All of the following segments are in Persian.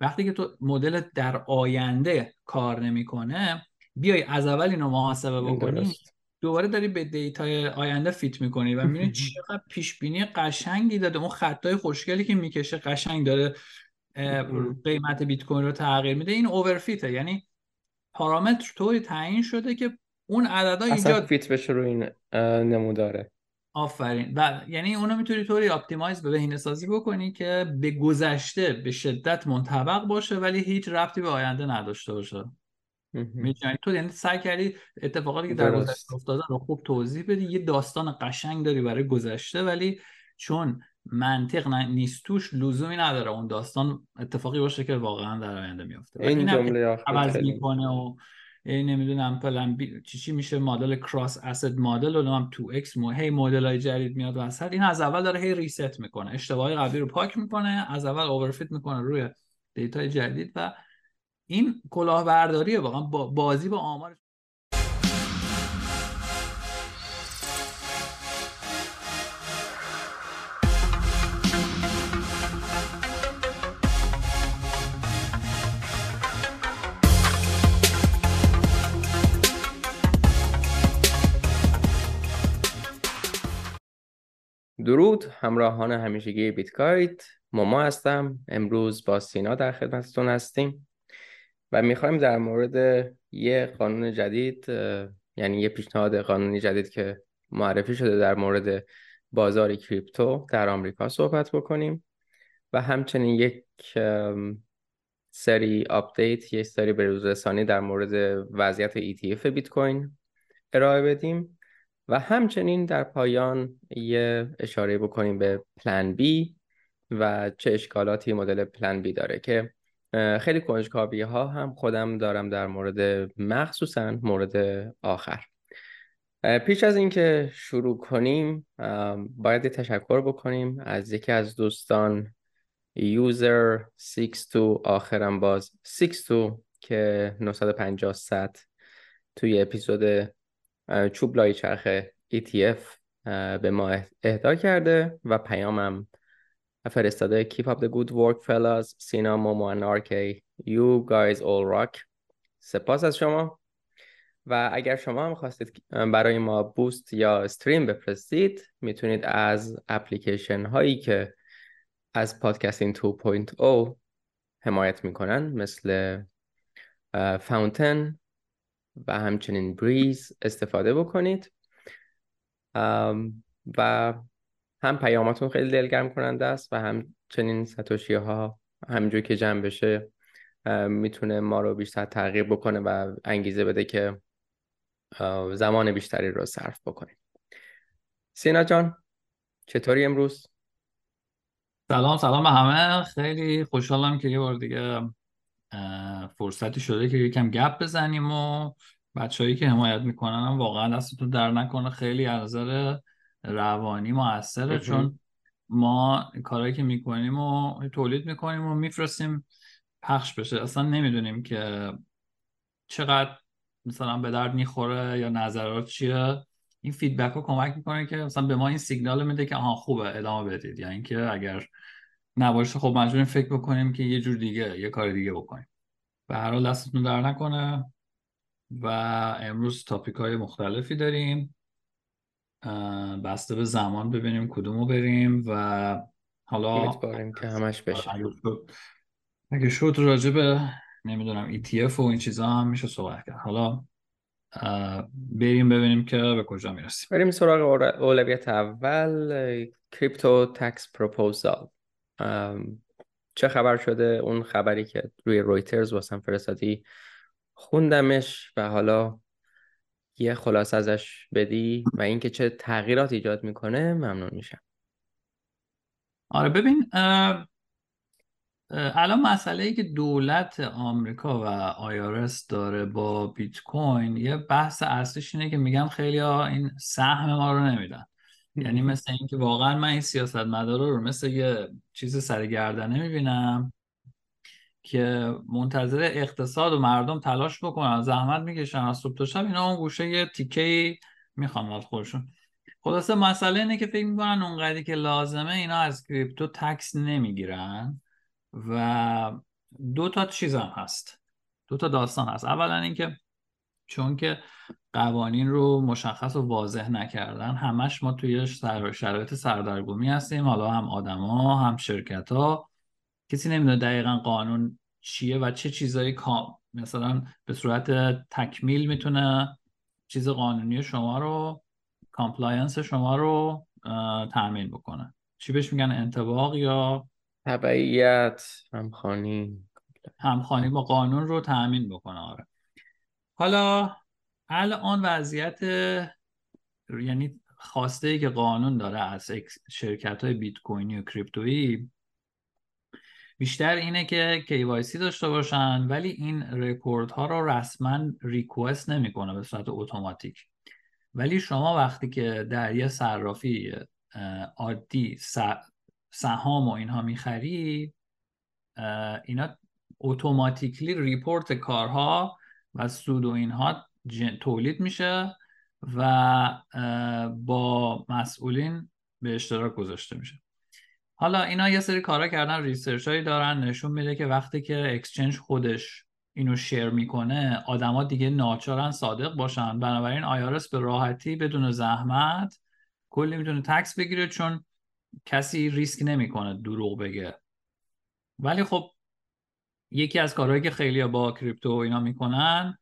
وقتی که تو مدل در آینده کار نمی‌کنه بیای از اول اینو محاسبه بکنی دوباره داری به data ی آینده fit می‌کنی و می‌بینی چقدر پیش بینی قشنگی داده. اون خطای خوشگلی که می‌کشه قشنگ داره قیمت بیت کوین رو تغییر میده. این overfit ه یعنی پارامتر طوری تعیین شده که اون عددا ایجاد fit بشه رو این نموداره. آفرین. و یعنی اونو می‌تونی طوری optimize به بهینه سازی بکنی که به گذشته به شدت منطبق باشه ولی هیچ ربطی به آینده نداشته باشه. می‌دونی؟ تو یعنی سعی کردی اتفاقاتی که در گذشته افتاده رو خوب توضیح بدی. یه داستان قشنگ داری برای گذشته ولی چون منطق نیست توش لزومی نداره اون داستان اتفاقی باشه که واقعا در آینده میفته این جمله عوض می‌کنه و نمی‌دونم پلن بی... چی چی میشه مدل کراس اسید مدل و هم 2x مو هی مدل های جدید میاد وسط. این از اول داره هی ریست می‌کنه. اشتباهی قبلی رو پاک می‌کنه از اول اوورفیت می‌کنه روی دیتا جدید و این کلاهبرداریه. واقعا بازی با آمار درود همراهان همیشگی بیت‌گاید ماما هستم امروز با سینا در خدمتتون هستیم و می‌خوایم در مورد یه قانون جدید یعنی یه پیشنهاد قانونی جدید که معرفی شده در مورد بازار crypto در آمریکا صحبت بکنیم و همچنین یک سری update یک سری بروزرسانی در مورد وضعیت ETF بیت کوین ارائه بدیم. و همچنین در پایان یه اشاره بکنیم به پلن بی و چه اشکالاتی مدل پلن بی داره که خیلی کنجکاوی ها هم خودم دارم در مورد مخصوصا مورد آخر. پیش از اینکه شروع کنیم باید تشکر بکنیم از یکی از دوستان یوزر 62 آخرم باز 62 که 950 ست توی اپیزود چوب لای چرخ ETF به ما اهدا کرده و پیامم فرستاده. Keep up the good work fellas. سینا مومو RK You guys all rock. سپاس از شما. و اگر شما هم خواستید برای ما بوست یا استریم بفرستید می‌تونید از اپلیکیشن هایی که از پادکستین 2.0 حمایت می‌کنن مثل فاونتن و همچنین بریز استفاده بکنید. و هم پیاماتون خیلی دلگرم کننده است و همچنین ساتوشی ها همینجور که جمع بشه می‌تونه ما رو بیشتر تغییر بکنه و انگیزه بده که زمان بیشتری رو صرف بکنیم. سینا جان چطوری امروز؟ سلام سلام به همه. خیلی خوشحالم که یه بار دیگه فرصتی شده که یکم گپ بزنیم و بچههایی که حمایت می‌کنن هم واقعا دستتون در نکنه. خیلی از نظر روانی موثره چون ما کارهایی که می‌کنیم و تولید می‌کنیم و میفرستیم پخش بشه. اصلا نمی‌دونیم که چقدر مثلا به درد می‌خوره یا نظرات چیه. این فیدبک رو کمک می‌کنه که مثلا به ما این سیگنال میده که آها خوبه ادامه بدید. یا اینکه اگر نباشه خب مجبوریم فکر بکنیم که یه جور دیگه یه کار دیگه بکنیم. به هر حال دستتون در نکنه و امروز تاپیک های مختلفی داریم. بسته به زمان ببینیم کدومو بریم و حالا که همش بشه. اگه شد راجع به نمی‌دونم ETF و این چیزا هم میشه صحبت کرد. حالا بریم ببینیم که به کجا می‌رسیم. بریم سراغ اولویت اول کریپتو تکس پروپوزال چه خبر شده؟ اون خبری که روی رویترز واسم فرستادی خوندمش و حالا یه خلاص ازش بدی و اینکه چه تغییرات ایجاد می‌کنه ممنون میشم. آره ببین الان مسئله ای که دولت آمریکا و آیارس داره با بیت کوین یه بحث اصلیش اینه که میگم خیلی ها این سهم ما رو نمیدن. یعنی مثل اینکه واقعا من این سیاست مدارا رو مثل یه چیز سرگردنه می‌بینم که منتظر اقتصاد و مردم تلاش بکنن زحمت می‌کشن از صبح تا اینا اون گوشه یه تیکه می‌خوان از خودشون. خلاصه مسئله اینه که فکر می‌کنن اونقدری که لازمه اینا از کریپتو تکس نمی‌گیرن و دو تا چیز هم هست. دو تا داستان هست. اولا اینکه چون که قوانین رو مشخص و واضح نکردن. همش ما توی شرایط سردرگمی هستیم. حالا هم آدما هم شرکت ها کسی نمی‌دونه دقیقا قانون چیه و چه چیزایی com مثلا به صورت تکمیل می‌تونه چیز قانونی شما رو compliance شما رو تامین بکنه. چی بهش میگن؟ انطباق یا تبعیت همخوانی همخانی با قانون رو تأمین بکنه. آره. حالا الان وضعیت یعنی خواسته ای که قانون داره از شرکت های بیت کوینی و کریپتویی بیشتر اینه که KYC داشته باشن ولی این رکورد ها رو رسما ریکوست نمی‌کنه به صورت اتوماتیک. ولی شما وقتی که در یه صرافی عادی سهام و اینها می‌خری اینا automatically report کارها و سود و اینها تولید میشه و با مسئولین به اشتراک گذاشته میشه. حالا اینا یه سری کارا کردن research هایی دارن نشون میده که وقتی که exchange خودش اینو share می‌کنه آدما دیگه ناچارن صادق باشن. بنابراین IRS به راحتی بدون زحمت کلی می‌تونه تکس بگیره چون کسی ریسک نمی‌کنه دروغ بگه. ولی خب یکی از کارهایی که خیلی با کریپتو اینا می‌کنن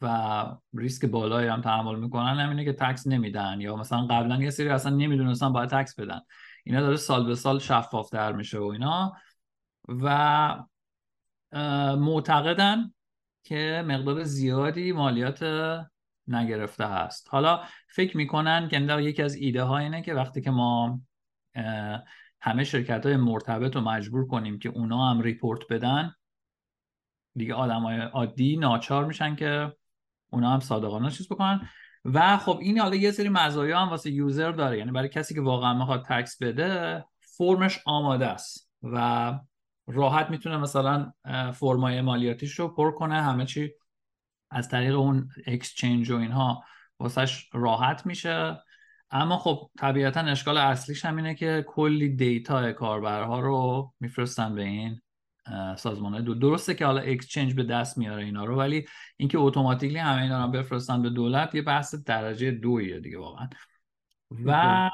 و ریسک بالایی هم تحمل می‌کنن همینه که تکس نمیدن یا مثلا قبلا یه سری اصلا نمی‌دونستن باید تکس بدن. اینا داره سال به سال شفاف در میشه و اینا. و معتقدن که مقدار زیادی مالیات نگرفته هست حالا فکر می‌کنن که یکی از ایده ها اینه که وقتی که ما همه شرکت های مرتبط رو مجبور کنیم که اونا هم report بدن دیگه آدم های عادی ناچار میشن که اونا هم صادقانه چیز بکنن. و خب این حالا یه سری مزایا هم واسه user داره. یعنی برای کسی که واقعا می‌خواد tax بده فرمش آماده است. و راحت می‌تونه مثلا فرمای مالیاتیش رو پر کنه. همه چی از طریق اون exchange و اینها واسهش راحت میشه. اما خب طبیعتا اشکال اصلیش هم اینه که کلی data کاربرها رو میفرستن به این سازمان های دولت درسته که حالا exchange به دست میاره اینا رو ولی اینکه automatically همه اینا رو بفرستن به دولت یه بحث درجه دویه دیگه واقعا. و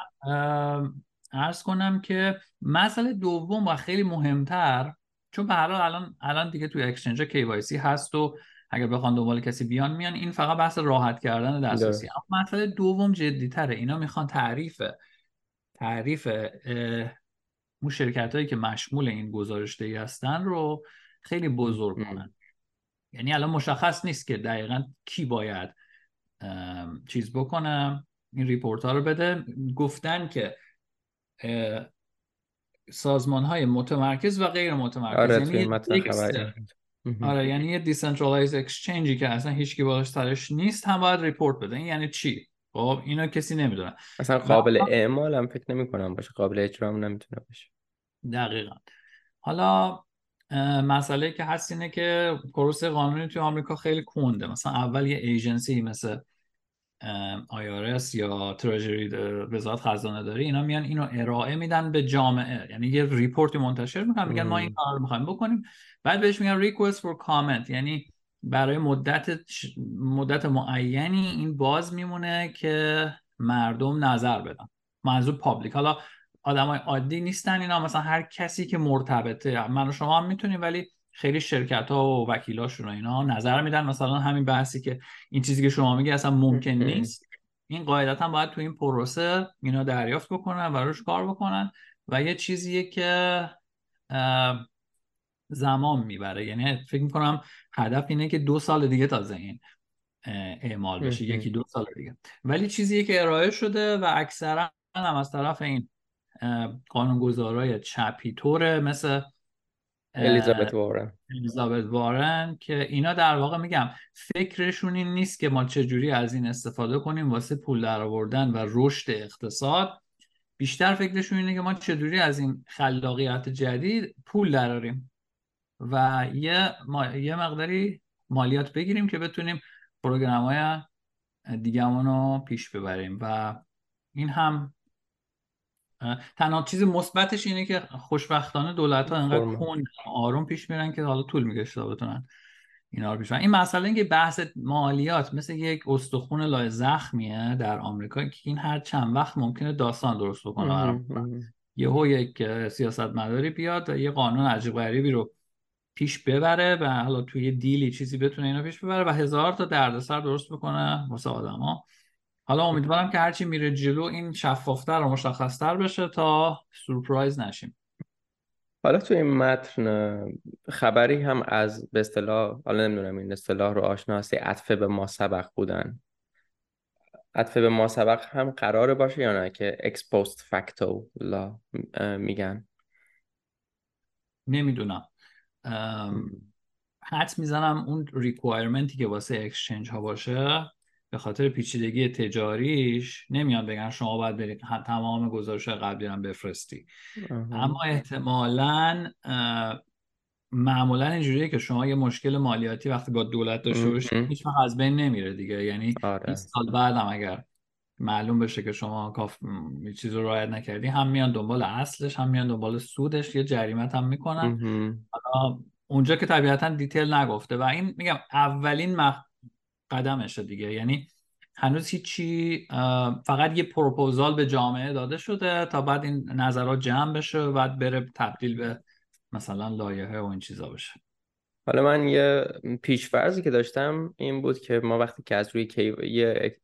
عرض کنم که مسئله دوم و خیلی مهمتر چون به حال الان الان دیگه توی exchange KYC هست و اگر بخوان دنبال کسی بیان میان. این فقط بحث راحت کردن دسترسی. اما مسئله دوم جدی تره اینا می‌خوان تعریف تعریف اون شرکت هایی که مشمول این گزارش دهی هستن رو خیلی بزرگ کنن. یعنی الان مشخص نیست که دقیقا کی باید چیز بکنه این report ها رو بده. گفتن که سازمان های متمرکز و غیر متمرکز. آره یعنی آره یعنی یه decentralized exchange ی که اصلا هیچ کی بالا سرش نیست هم باید report بده. این یعنی چی؟ خب اینا کسی نمی‌دونه اصلا قابل اعمال هم فکر نمی کنم باشه. قابل اجرا هم نمی‌تونه باشه. دقیقا. حالا مسئله که هست اینه که پروسه قانونی توی آمریکا خیلی کنده مثلا اول یه agency مثل IRS یا Treasury وزارت خزانه داری اینا میان اینو ارائه میدن به جامعه. یعنی یه report ی منتشر می‌کنن میگن ما این کار رو می‌خوایم بکنیم. بعد بهش میگن request for comment. یعنی برای مدت مدت معینی این باز میمونه که مردم نظر بدن. منظور public حالا آدمای عادی نیستن اینا. مثلا هر کسی که مرتبطه. من و شما هم می‌تونیم ولی خیلی شرکت ها و وکیلاشون و اینا نظر میدن. مثلا همین بحثی که این چیزی که شما میگی اصلا ممکن نیست. این قاعدتا باید تو این پروسه اینا دریافت بکنن و روش کار بکنن و یه چیزیه که زمان می‌بره. یعنی فکر می‌کنم هدف اینه که دو سال دیگه تازه این اعمال بشه یکی دو سال دیگه. ولی چیزیه که ارائه شده و اکثرا هم از طرف این قانونگذارای چپی طوره مثل الیزابت وارن الیزابت وارن که اینا در واقع میگم فکرشون این نیست که ما چجوری از این استفاده کنیم واسه پول در آوردن و رشد اقتصاد. بیشتر فکرشون اینه که ما چجوری از این خلاقیت جدید پول دراریم و یه, ما... یه مقداری مالیات بگیریم که بتونیم پروگرام های دیگه رو پیش ببریم و این هم تنها چیز مثبتش اینه که خوشبختانه دولت ها انقدر فرم. کن آروم پیش میرن که حالا طول می‌کشه تا بتونن اینا رو پیش برن. این مسئله اینکه بحث مالیات مثل یک استخون لای زخمیه در آمریکا که این هر چند وقت ممکنه داستان درست بکنه. یهو یک سیاستمداری بیاد و یه قانون عجیب غریبی رو پیش ببره و حالا توی دیلی چیزی بتونه اینو پیش ببره و هزار تا دردسر درست بکنه واسه آدما. حالا امیدوارم که هرچی میره جلو این شفافتر و مشخصتر بشه تا سورپرایز نشیم. حالا تو این متن خبری هم از به اصطلاح حالا نمی‌دونم این اصطلاح رو آشنا هستی عطف به ما سبق بودن. عطف به ما سبق هم قراره باشه یا نه که ex post facto law میگن؟ نمی‌دونم. حدس می‌زنم اون requirement ی که واسه exchange ها باشه به خاطر پیچیدگی تجاریش نمیان بگن شما باید برید تمام گزارش قبلی هم بفرستی. اما احتمالا معمولا اینجوریه که شما یه مشکل مالیاتی وقتی با دولت داشته باشید هیچ از بین نمیره دیگه. یعنی آره. سال بعد هم اگر معلوم بشه که شما کاف چیز رو رعایت نکردی. هم میان دنبال اصلش هم میان دنبال سودش. یه جریمت هم می‌کنن. حالا اونجا که طبیعتا دیتیل نگفته. و این میگم اولین مخ... قدمشه دیگه. یعنی هنوز هیچی فقط یه پروپوزال به جامعه داده شده تا بعد این نظرات جمع بشه و بعد بره تبدیل به مثلا لایحه و این چیزا بشه. حالا من یه پیشفرزی که داشتم این بود که ما وقتی که از روی کی... یه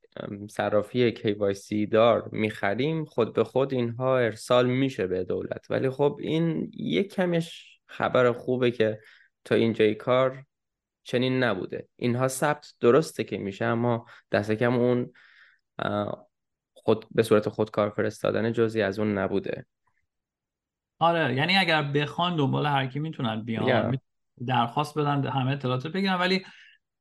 صرافی KYC دار می‌خریم خود به خود اینها ارسال میشه به دولت. ولی خب این یه کمش خبر خوبه که تا اینجای کار چنین نبوده. اینها ثبت درسته که میشه اما دست کم اون خود به صورت خودکار فرستادن جزی از اون نبوده. آره یعنی اگر بخوان دنبال هر کی می‌تونن بیان. درخواست بدن همه اطلاعات بگیرن ولی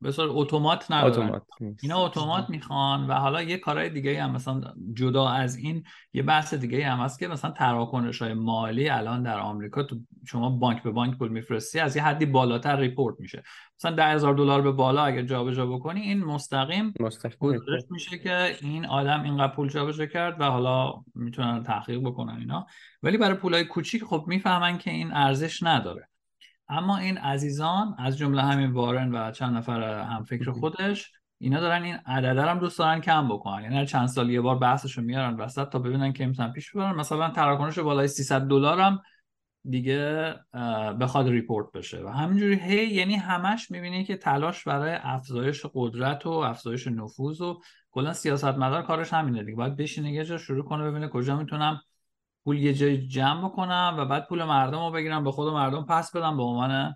به صورت اتومات ندارن. اینا اتومات می‌خوان و حالا یه کارهای دیگه هم مثلا جدا از این یه بحث دیگه هم هست که مثلا تراکنش های مالی الان در آمریکا تو شما بانک به بانک پول میفرستی از یه حدی بالاتر ریپورت میشه. مثلا ده هزار دلار به بالا اگه جابجا بکنی این مستقیم. گزارش میشه که این آدم اینقدر پول جابجا کرد و حالا می‌تونن تحقیق بکنن اینا. ولی برای پولای کوچیک خب می‌فهمن که این ارزش نداره. اما این عزیزان از جمله همین وارن و چند نفر هم فکر خودش اینا دارن این عدد هم دوست دارن کم بکنن. یعنی چند سال یه بار بحثش رو میارن وسط تا ببینن که می‌تونن پیش ببرن مثلا تراکنش بالای 300 دلار هم دیگه بخواد ریپورت بشه. و همینجوری هی یعنی همش می‌بینی که تلاش برای افزایش قدرت و افزایش نفوذ و کلا سیاستمدار کارش همینه دیگه. باید بشینه یه جا شروع کنه ببینه کجا می‌تونم پول یه جای جمع بکنم و بعد پول مردم رو بگیرم به خود مردم پس بدم به عنوان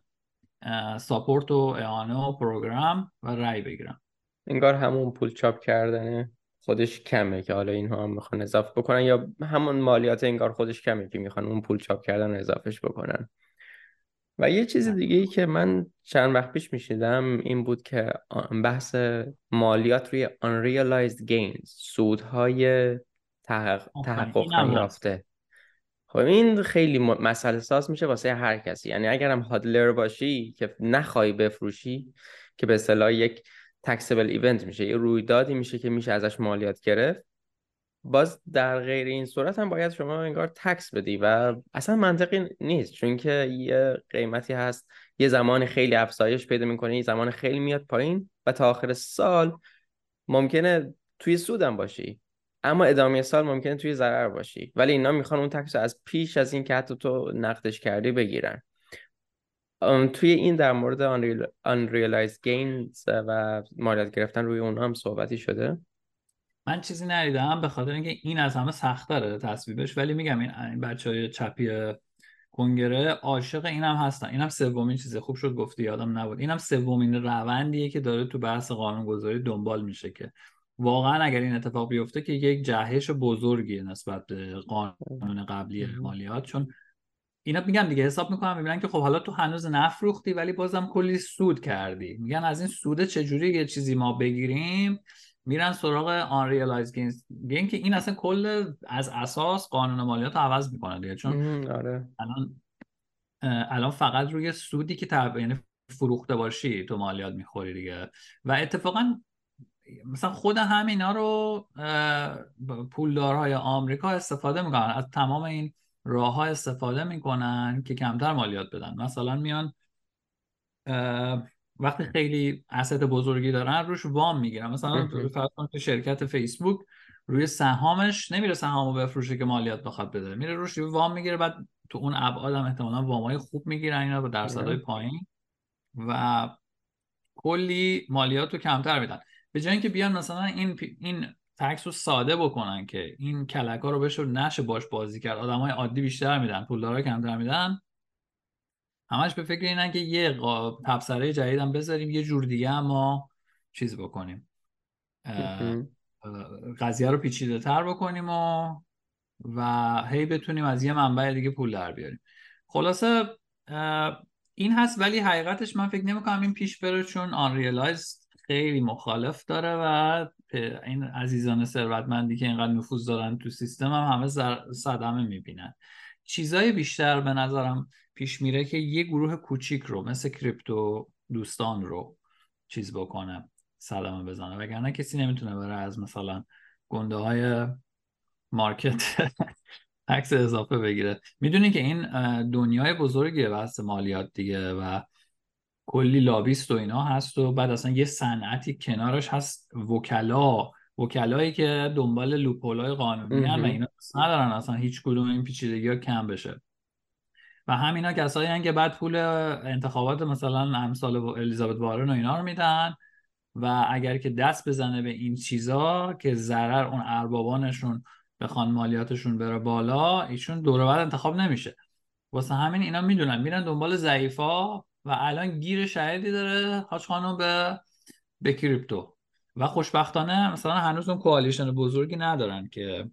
ساپورت و اعانه و پروگرام و رای بگیرم. انگار همون پول چاپ کردنه خودش کمه که حالا اینها هم می‌خوان اضافه بکنن یا همون مالیات انگار خودش کمه که می‌خوان اون پول چاپ کردن رو اضافهش بکنن. و یه چیز دیگه ای که من چند وقت پیش میشیدم این بود که بحث مالیات روی unrealized gains سودهای تحقق, تحقق نیافته خب این خیلی مسئله ساز میشه واسه هر کسی. یعنی اگرم هادلر باشی که نخوای بفروشی که به اصطلاح یک تکسبل ایونت میشه یه رویدادی میشه که میشه ازش مالیات گرفت باز در غیر این صورت هم باید شما انگار تکس بدی و اصلا منطقی نیست. چون که یه قیمتی هست یه زمان خیلی افزایش پیدا می‌کنه یه زمان خیلی میاد پایین و تا آخر سال ممکنه توی سودم باشی. اما ادامه سال ممکنه توی ضرر باشی. ولی اینا می‌خوان اون تکس از پیش از این که حتی تو نقدش کردی بگیرن. توی این در مورد unrealized gains و مالیات گرفتن روی اون هم صحبتی شده؟ من چیزی ندیدم به خاطر اینکه این از همه سخت داره تصویبش. ولی میگم این, این بچه های چپی کنگره عاشق اینم هستن. اینم سومین چیزه. خوب شد گفتی یادم نبود. اینم سومین روندیه که داره تو بحث قانونگذاری دنبال میشه که واقعا اگر این اتفاق بیفته که یک جهش بزرگیه نسبت به قانون قبلی مالیات چون اینا میگن دیگه حساب می‌کنن می‌بینن که خب حالا تو هنوز نفروختی ولی بازم کلی سود کردی. میگن از این سود چجوری یه چیزی ما بگیریم؟ میرن سراغ unrealized gains. گین که این اصلا کل از اساس قانون مالیات عوض می‌کنه دیگه چون آره. الان الان فقط روی سودی که یعنی فروخته باشی تو مالیات می‌خوری دیگه. و اتفاقا مثلا خود همینا رو پولدارهای آمریکا استفاده می‌کنن. از تمام این راه ها استفاده می‌کنن که کمتر مالیات بدن. مثلا میان وقتی خیلی اسد بزرگی دارن روش وام می‌گیرن. مثلا تو شرکت فیسبوک روی سهامش نمیره سهامو بفروشه که مالیات بخواد بده. میره روش وام می‌گیره بعد تو اون ابعاد هم احتمالاً وامای خوب می‌گیرن اینا با درصدهای پایین و کلی مالیات رو کمتر میدن. به جای اینکه بیان مثلا این این تکس رو ساده بکنن که این کلک ها رو بشه نشه باش بازی کرد های عادی بیشتر میدن پولدارا کمتر میدن. همش به فکر اینن که یه تبصره جدیدم بذاریم یه جور دیگه اما چیز بکنیم. قضیه رو پیچیده تر بکنیم و و هی بتونیم از یه منبع دیگه پول در بیاریم. خلاصه این هست ولی حقیقتش من فکر نمی‌کنم این پیش بره چون unrealized خیلی مخالف داره و این عزیزان ثروتمندی که اینقدر نفوذ دارن تو سیستم هم همه صدمه می‌بینن. چیزای بیشتر به نظرم پیش میره که یه گروه کوچیک رو مثل کریپتو دوستان رو چیز بکنه صدمه بزنه. وگرنه کسی نمی‌تونه بره از مثلا گنده های مارکت عکس اضافه بگیره. می‌دونی که این دنیای بزرگیه بحث مالیات دیگه و کلی لابیست و اینا هست و بعد اصلا یه صنعتی کنارش هست. وکلا وکلایی که دنبال لوپولای قانونی هم و اینا ندارن اصلا هیچ کدوم این پیچیدگی ها کم بشه. و همینا کسایی که بعد پول انتخابات مثلا امثال الیزابت وارن و اینا رو میدن و اگر که دست بزنه به این چیزا که ضرر اون اربابانشون بخوان مالیاتشون بره بالا ایشون دور بعد انتخاب نمیشه. واسه همین اینا می‌دونن میرن دنبال ضعیفا و الان گیر شهیدی داره حاج خانم به به کریپتو. و خوشبختانه مثلا هنوز اون کوالیشن بزرگی ندارن که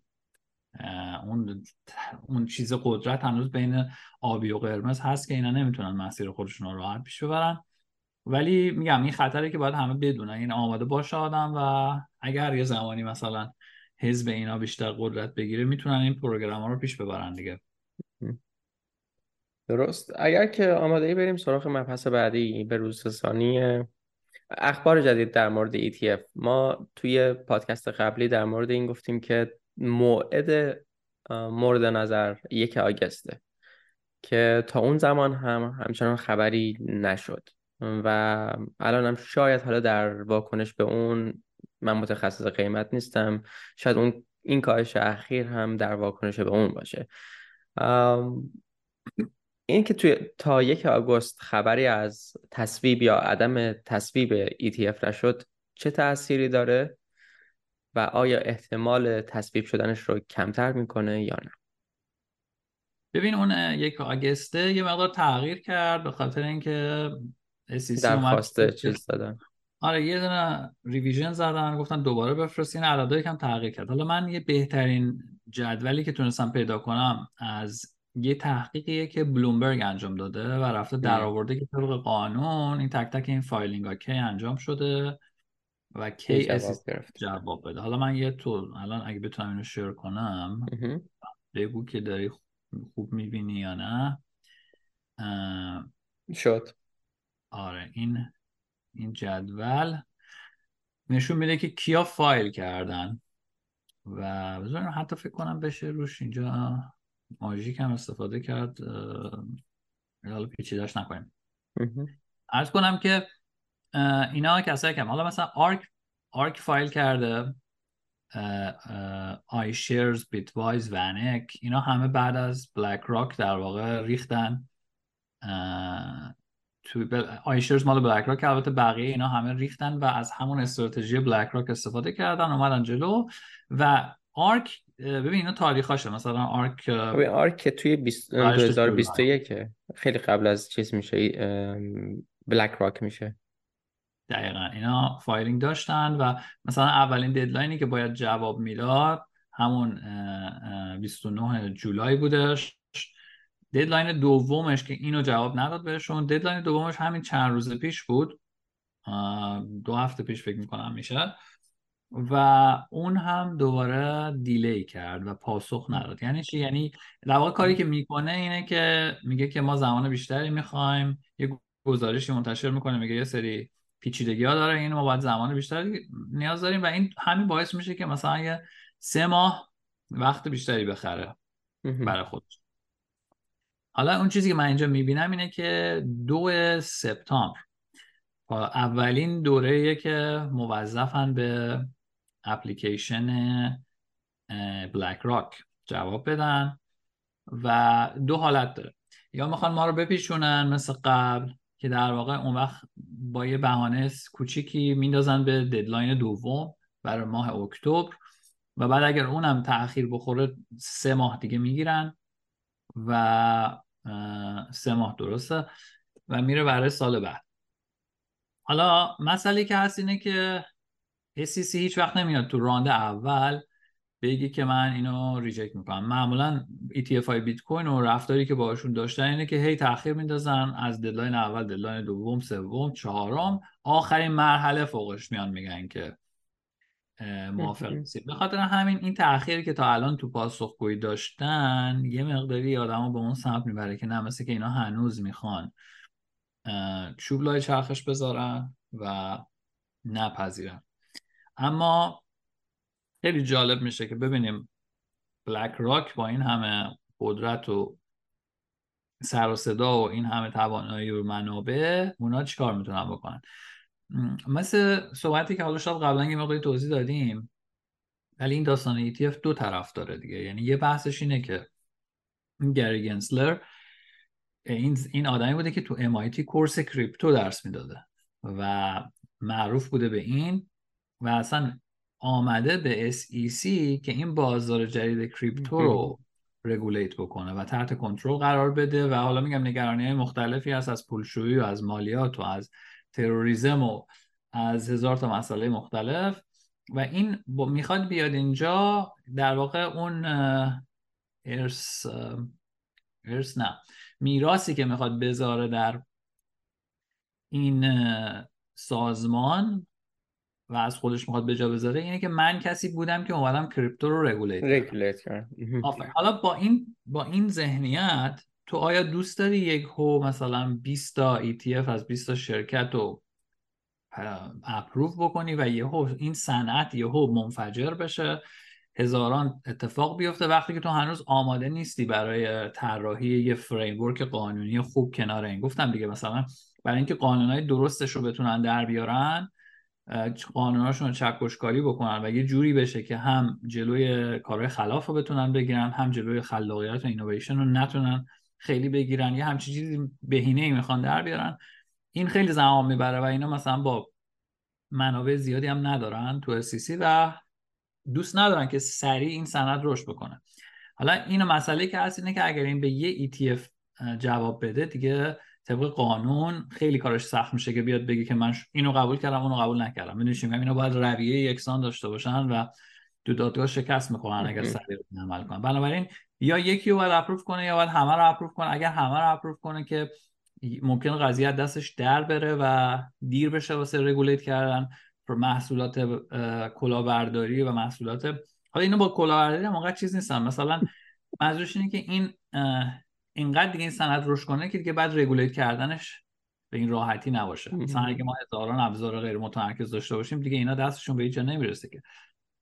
اون اون چیز قدرت هنوز بین آبی و قرمز هست که اینا نمی‌تونن مسیر خودشون رو راحت پیش ببرن. ولی میگم این خطره که باید همه بدونن. این آماده باشه آدم و اگر یه زمانی مثلا حزب اینا بیشتر قدرت بگیره می‌تونن این پروگرام ها رو پیش ببرن دیگه. درست. اگر که آماده ای بریم سراغ مبحث بعدی به روزرسانی اخبار جدید در مورد ETF ما توی پادکست قبلی در مورد این گفتیم که موعد مورد نظر یک آگسته که تا اون زمان هم همچنان خبری نشد. و الان هم شاید حالا در واکنش به اون من متخصص قیمت نیستم شاید اون این کاهش اخیر هم در واکنش به اون باشه. این که توی تا یک آگوست خبری از تصویب یا عدم تصویب ETF نشد چه تأثیری داره و آیا احتمال تصویب شدنش رو کمتر می‌کنه یا نه؟ ببین اون یک آگسته یه مقدار تغییر کرد به خاطر اینکه SEC درخواست چیز دادن. آره یه دونه revision زدن گفتن دوباره بفرستین عددا یکم تغییر کرد. حالا من یه بهترین جدولی که تونستم پیدا کنم از یه تحقیقیه که بلومبرگ انجام داده و رفته در آورده که طبق قانون این تک تک این filing ها کی انجام شده و کی جواب, جواب بده. حالا من یه تو الان اگه بتونم اینو share کنم بگو که داری خوب می‌بینی یا نه. شد. آره این این جدول نشون میده که کیا فایل کردن. و بذارم حتی فکر کنم بشه روش اینجا ماژیک هم استفاده کرد حالا پیچیدش نکنیم. عرض کنم که اینا کسایی که حالا مثلا ARK ARK file کرده iShares Bitwise VanEck اینا همه بعد از BlackRock در واقع ریختن. تو iShares مال BlackRock البته بقیه اینا همه ریختن و از همون استراتژی BlackRock استفاده کردن اومدن جلو. و ARK ببین اینا تاریخاشه. مثلا ARK ببین ARK توی 2021 خیلی قبل از چیز میشه BlackRock میشه. دقیقا. اینا filing داشتن و مثلا اولین deadline ی که باید جواب می‌داد همون 29 جولای بودش. deadline دومش که اینو جواب نداد بهشون. deadline دومش همین چند روز پیش بود. دو هفته پیش فکر می‌کنم میشه. و اون هم دوباره delay کرد و پاسخ نداد. یعنی چی؟ یعنی در واقع کاری که می‌کنه اینه که میگه که ما زمان بیشتری می‌خوایم یه گزارشی منتشر می‌کنه میگه یه سری پیچیدگی ها داره این ما باید زمان بیشتری نیاز داریم و این همین باعث میشه که مثلا یه سه ماه وقت بیشتری بخره برای خودش. حالا اون چیزی که من اینجا می‌بینم اینه که دو سپتامبر اولین دوره که موظفن به اپلیکیشن بلک راک جواب بدن و دو حالت داره. یا می‌خوان ما رو بپیشونن مثل قبل که در واقع اون وقت با یه بهانه کوچیکی میندازن به ددلاین دوم برای ماه اکتبر و بعد اگر اونم تاخیر بخوره سه ماه دیگه می‌گیرن و سه ماه درسته و میره برای سال بعد. حالا مسئله که هست اینه که SEC هیچ وقت نمیاد تو راند اول بگی که من اینو reject می‌کنم. معمولا ETF های بیت کوین و رفتاری که باشون داشتن اینه که هی تاخیر میندازن از deadline اول deadline دوم سوم چهارم. آخرین مرحله فوقش میان میگن که موافق نیستید. به خاطر همین این تاخیری که تا الان تو پاسخگویی داشتن یه مقداری آدمو به اون سمت می‌بره که نه مثل که اینا هنوز می‌خوان چوب لای چرخش بذارن و نپذیرن. اما خیلی جالب میشه که ببینیم بلک راک با این همه قدرت و سر و صدا و این همه توانایی و منابع اونا چیکار می‌تونن بکنن؟ مثل صحبتی که حالا شاید قبلا یه مقداری توضیح دادیم ولی این داستان ETF دو طرف داره دیگه. یعنی یه بحثش اینه که گری گنسلر این این آدمی بوده که تو MIT کورس کریپتو درس می‌داده و معروف بوده به این و اصلا آمده به SEC که این بازار جدید کریپتو رو رگولیت بکنه و تحت کنترل قرار بده و حالا میگم نگرانی های مختلفی هست از پولشویی و از مالیات و از تروریزم و از هزار تا مسئله مختلف و این می‌خواد بیاد اینجا در واقع اون ارس ارس نه میراثی که می‌خواد بذاره در این سازمان و از خودش می‌خواد به جا بذاره اینه که من کسی بودم که اومدم کریپتو رو regulate کردم. حالا با این با این ذهنیت تو آیا دوست داری یک هو مثلا 20 تا ETF از 20 تا شرکت رو approve بکنی و یهو این صنعت یهو منفجر بشه هزاران اتفاق بیفته وقتی که تو هنوز آماده نیستی برای طراحی یه framework قانونی خوب کنار این. گفتم دیگه مثلا برای اینکه قانونهای درستش رو بتونن در بیارن قانوناشون رو چکشکاری بکنن و یه جوری بشه که هم جلوی کارهای خلاف رو بتونن بگیرن هم جلوی خلاقیت و اینویشن رو نتونن خیلی بگیرن. یه همچین چیزی بهینه ای می‌خوان در بیارن. این خیلی زمان می‌بره و اینا مثلا با منابع زیادی هم ندارن تو SEC و دوست ندارن که سریع این سند رشد بکنه. حالا این مسئله که هست اینه که اگر این به یه ETF جواب بده دیگه طبق قانون خیلی کارش سخت میشه که بیاد بگی که من اینو قبول کردم اونو قبول نکردم. می‌دونید اینا باید رویه یکسان داشته باشن و تو دادگاه شکست می‌کنن اگر سریع عمل کنن. بنابراین یا یکی رو باید اپروف کنه یا باید همه رو اپروف کنه. اگر همه رو اپروف کنه که ممکن قضیه دستش در بره و دیر بشه واسه رگولیت کردن محصولات کلاهبرداری و محصولات. حالا اینو با کلاهبرداری هم چیز نیستن. مثلا منظورش اینه که این اینقدر دیگه این سند روش کنه که دیگه بعد رگولیت کردنش به این راحتی نباشه. مثلا اگه ما هزاران ابزار غیر متمرکز داشته باشیم دیگه اینا دستشون به اینجا نمی‌رسه که.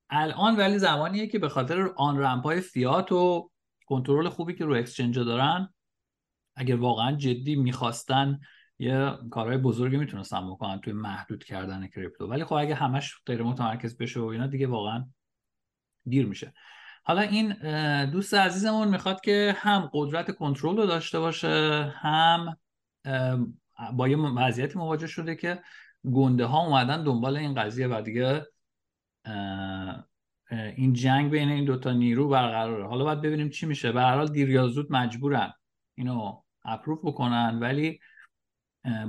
الان ولی زمانیه که به خاطر آن رمپای فیات و کنترل خوبی که رو اکسچنج دارن اگر واقعا جدی می‌خواستن یه کارهای بزرگی می‌تونستن بکنن توی محدود کردن کریپتو ولی خب اگه همش غیر متمرکز بشه و اینا دیگه واقعا دیر میشه. حالا این دوست عزیزمون می‌خواد که هم قدرت کنترل رو داشته باشه هم با یه وضعیتی مواجه شده که گنده ها اومدن دنبال این قضیه و دیگه این جنگ بین این دوتا نیرو برقراره. حالا باید ببینیم چی میشه. به هر حال دیر یا زود مجبورن اینو اپروف بکنن ولی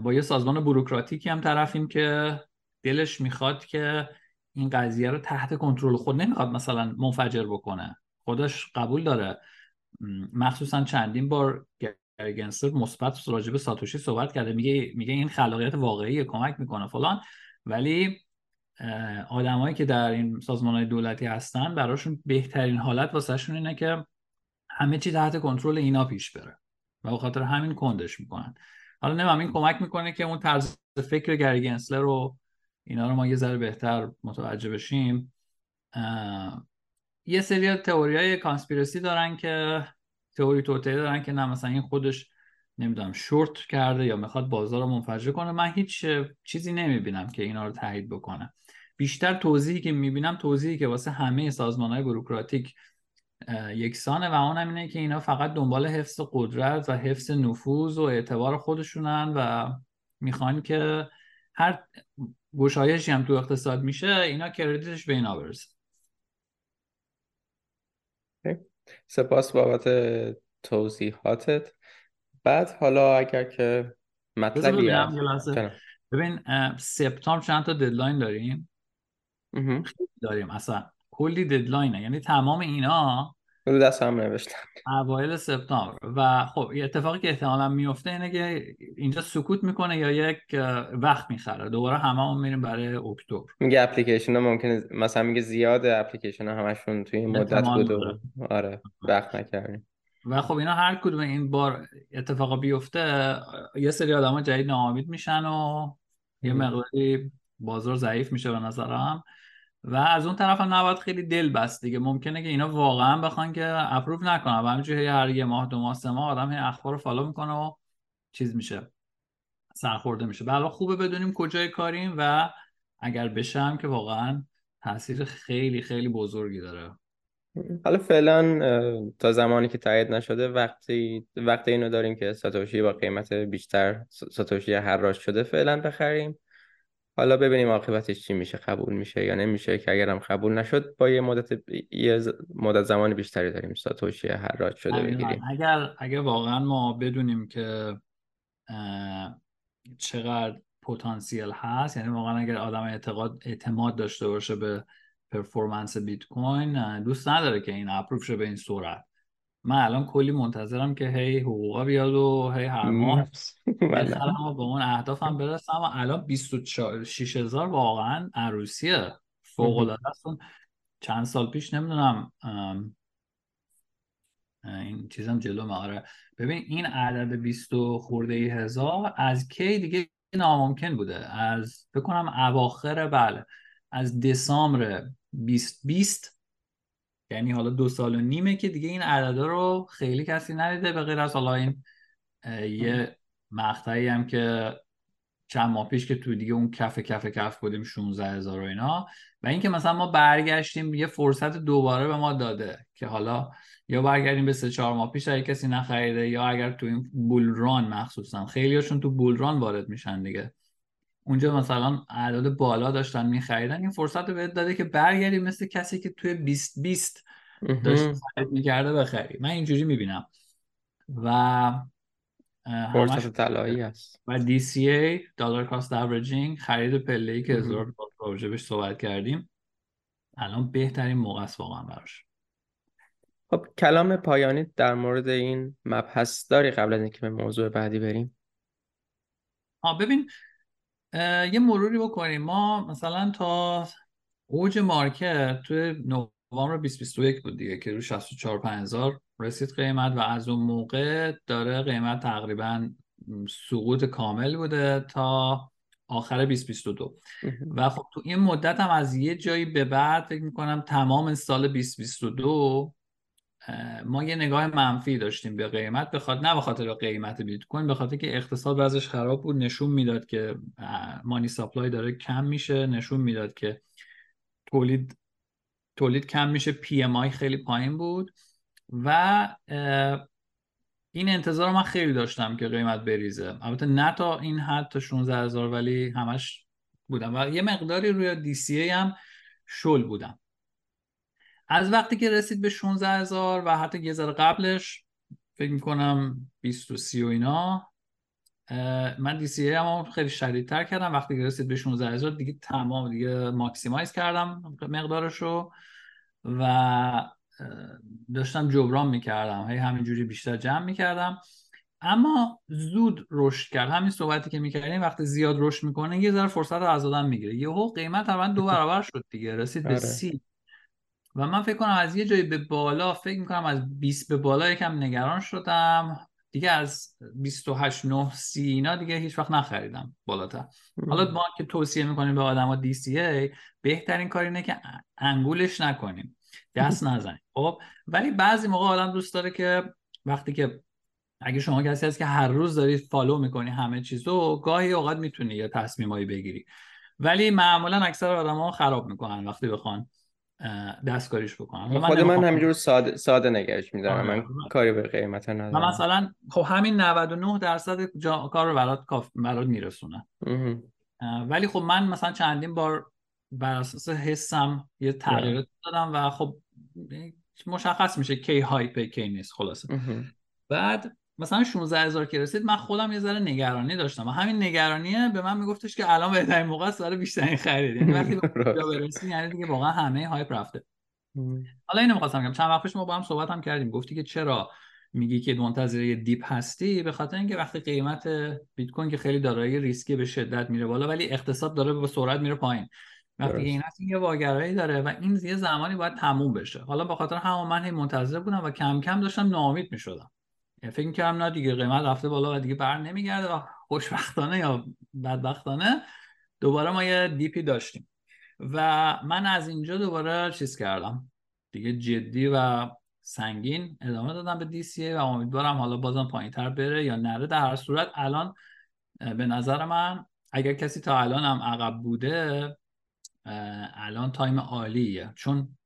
با یه سازمان بروکراتیکی هم طرفیم که دلش می‌خواد که این قضیه رو تحت کنترل خود نمی‌خواد مثلا منفجر بکنه. خودش قبول داره. مخصوصا چندین بار گنسر مثبت راجع به ساتوشی صحبت کرده. میگه میگه این خلاقیت واقعی کمک می‌کنه فلان. ولی آدمایی که در این سازمان های دولتی هستن براشون بهترین حالت واسهشون اینه که همه چی تحت کنترل اینا پیش بره و به خاطر همین کندش می‌کنن. حالا نمیم این کمک می‌کنه که اون طرز فکر گری گنسلر رو اینا رو ما یه ذره بهتر متوجه بشیم. یه سری تئوری های کانسپیرسی دارن که تئوری توطئه دارن که نه مثلا این خودش نمی‌دونم شورت کرده یا می‌خواد بازار رو منفجر کنه. من هیچ چیزی نمی‌بینم که اینا رو تایید بکنه. بیشتر توضیحی که می‌بینم توضیحی که واسه همه سازمان های بروکراتیک یکسانه و اون اینه که اینا فقط دنبال حفظ قدرت و حفظ نفوذ و اعتبار خودشونن و می‌خوان که هر گشایشی هم تو اقتصاد میشه اینا کردیتش به اینا برسه سپاس بابت توضیحاتت. بعد حالا اگر که مطلبی ببین سپتامبر چند تا ددلاین داریم؟ داریم. اصلا کلی ددلاینه یعنی تمام اینا رو دست هم نوشتم. اوایل سپتامبر. و خب یه اتفاقی که احتمالا میفته اینه که اینجا سکوت می‌کنه یا یک وقت می‌خره. دوباره همه هم میریم برای اکتبر. میگه اپلیکیشن ها ممکنه مثلا میگه زیاد اپلیکیشن ها همشون توی این مدت بود و آره وقت نکردیم. و خب اینا هر کدوم این بار اتفاقا بیفته یه سری آدم جدید ناامید میشن و یه مقداری بازار ضعیف میشه به نظرم. و از اون طرف هم نباید خیلی دل بست دیگه. ممکنه که اینا واقعا بخوان که اپروف نکنن و همینجوری هر یه ماه دو ماه سه ماه آدم اخبار رو فالو می‌کنه و چیز میشه سرخورده میشه. بله خوبه بدونیم کجای کاریم و اگر بشم که واقعا تاثیر خیلی خیلی بزرگی داره. حالا فعلا تا زمانی که تایید نشده وقتی وقت اینو داریم که ساتوشی با قیمت بیشتر ساتوشی حراج شده فعلا بخریم. حالا ببینیم عاقبتش چی میشه قبول میشه یا نمیشه که اگرم قبول نشد با یه مدت یه مدت زمان بیشتری داریم ساتوشی حراج شده بگیریم. اگر اگر واقعا ما بدونیم که چقدر پتانسیل هست یعنی واقعا اگر آدم اعتقاد اعتماد داشته باشه به پرفورمنس بیت کوین دوست نداره که این اپروف شه به این صورت من الان کلی منتظرم که هی حقوقا بیاد و هی هر ماه بله. به اون اهدافم برسم و الان 26 هزار واقعا عروسیه. فوق العاده چند سال پیش نمی‌دونم این چیزم جلو آره. ببین این عدد 20 خورده ای هزار از کی دیگه ناممکن بوده. از بکنم اواخر بله از دسامبر 2020 یعنی حالا دو سال و نیمه که دیگه این عددا رو خیلی کسی ندیده به غیر از حالا این یه مقطعی هم که چند ماه پیش که تو دیگه اون کف کف کف بودیم 16 هزار و اینا. و اینکه مثلا ما برگشتیم یه فرصت دوباره به ما داده که حالا یا برگردیم به سه چهار ماه پیش اگه کسی نخریده یا اگر تو این bull run مخصوصا خیلیاشون تو bull run وارد میشن دیگه. اونجا مثلا اعداد بالا داشتن میخریدن این فرصت رو بهت داده که برگردی مثل کسی که توی 20 20 داشت خرید می‌کرده بخری. من اینجوری می‌بینم. و فرصت طلایی است و DCA dollar cost averaging خرید پله ای که هزار بهش صحبت کردیم. الان بهترین موقع است واقعا براش. خب کلام پایانی در مورد این مبحث داری قبل از اینکه به موضوع بعدی بریم؟ ها ببین یه مروری بکنیم. ما مثلا تا اوج مارکت توی نوامبر 2021 بود دیگه که رو 64 5000 رسید قیمت و از اون موقع داره قیمت تقریبا سقوط کامل بوده تا آخر 2022 و خب تو این مدت هم از یه جایی به بعد فکر می‌کنم تمام سال 2022 ما یه نگاه منفی داشتیم به قیمت بخاطر نه به قیمت بیت کوین به خاطر که اقتصاد وضعش خراب بود نشون می‌داد که money supply داره کم میشه نشون می‌داد که تولید تولید کم میشه PMI خیلی پایین بود و این انتظار من خیلی داشتم که قیمت بریزه. البته نه تا این حد تا 16 هزار ولی همش بودم و یه مقداری روی دی سی ای هم شل بودم. از وقتی که رسید به 16 هزار و حتی یه ذره قبلش فکر می‌کنم 20 و 30 و اینا من دی سی هم خیلی شدیدتر کردم. وقتی که رسید به 16 هزار دیگه تمام دیگه ماکسیمایز کردم مقدارش رو و داشتم جبران می‌کردم. هی همینجوری بیشتر جمع می‌کردم. اما زود رشد کرد. همین صحبتی که می‌کردیم وقتی زیاد رشد می‌کنه یه ذره فرصت رو از آدم می‌گیره. یهو قیمت تقریبا دو برابر شد دیگه. رسید به آره. سی. و من فکر کنم از یه جایی به بالا فکر می‌کنم از 20 به بالا یکم نگران شدم. دیگه از 28 9 30 اینا دیگه هیچ وقت نخریدم بالاتر. حالا ما که توصیه می‌کنیم به آدما DCA بهترین کار اینه که انگولش نکنیم. دست نزنیم. خب ولی بعضی موقع آدم دوست داره که وقتی که اگه شما کسی هست که هر روز دارید فالو می‌کنی همه چیزو گاهی اوقات می‌تونی یه تصمیمایی بگیری. ولی معمولا اکثر آدما خراب می‌کنن وقتی بخوان. دستکاریش بکنن خود من, همینجور ساده, ساده نگرش میدارم. من آره. کاری به قیمت ندارم. مثلا خب همین 99 درصد کار رو برات کاف برات میرسونه. ولی خب من مثلا چندین بار بر اساس حسم یه تغییرات دادم و خب مشخص میشه کی hype کی نیست خلاصه. بعد مثلا 16 هزار که رسید من خودم یه ذره نگرانی داشتم و همین نگرانیه به من میگفتش که الان بهترین موقع است برای بیشترین خرید. یعنی وقتی برسی یعنی دیگه واقعا همه hype رفته. حالا اینو می‌خواستم بگم. چند وقت پیش ما با هم صحبت هم کردیم. گفتی که چرا میگی که منتظر یه dip هستی؟ به خاطر اینکه وقتی قیمت بیت کوین که خیلی دارایی ریسکی به شدت میره بالا ولی اقتصاد داره به سرعت میره پایین. وقتی این هست یه واگرایی داره و این یه زمانی باید تموم بشه. حالا به خاطر همون من منتظر بودم و کم کم داشتم ناامید می‌شدم. فکر کردم نه دیگه قیمت رفته بالا و دیگه بر نمیگرده و خوشبختانه یا بدبختانه دوباره ما یه dip ی داشتیم. و من از اینجا دوباره چیز کردم دیگه جدی و سنگین ادامه دادم به D و امیدوارم حالا بازم پایین تر بره یا نره در هر صورت. الان به نظر من اگر کسی تا الان هم عقب بوده الان time عالیه. چون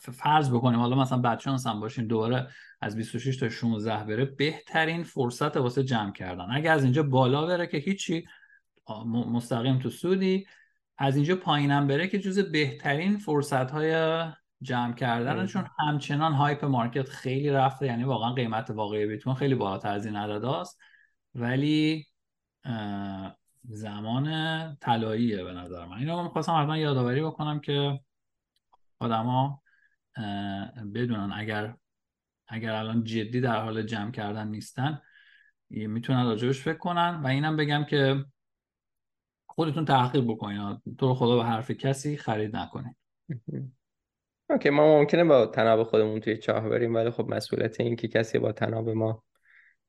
فرض بکنیم حالا مثلا بچه هم باشین دوباره از 26 تا 16 بره بهترین فرصت واسه جمع کردن. اگه از اینجا بالا بره که هیچی مستقیم تو سودی. از اینجا پایینم بره که جز بهترین فرصت های جمع کردن چون همچنان hype market خیلی رفته یعنی واقعا قیمت واقعی بیت کوین خیلی بالاتر از این عدداست ولی زمان طلاییه به نظر من. اینو می‌خواستم حتما یادآوری بکنم که آدما بدونن اگر اگر الان جدی در حال جمع کردن نیستن می‌تونن راجبش فکر کنن و اینم بگم که خودتون تحقیق بکنین تو رو خدا به حرف کسی خرید نکنین. اوکی ما ممکنه با تناب خودمون توی چاه بریم ولی خب مسئولیت این که کسی با تناب ما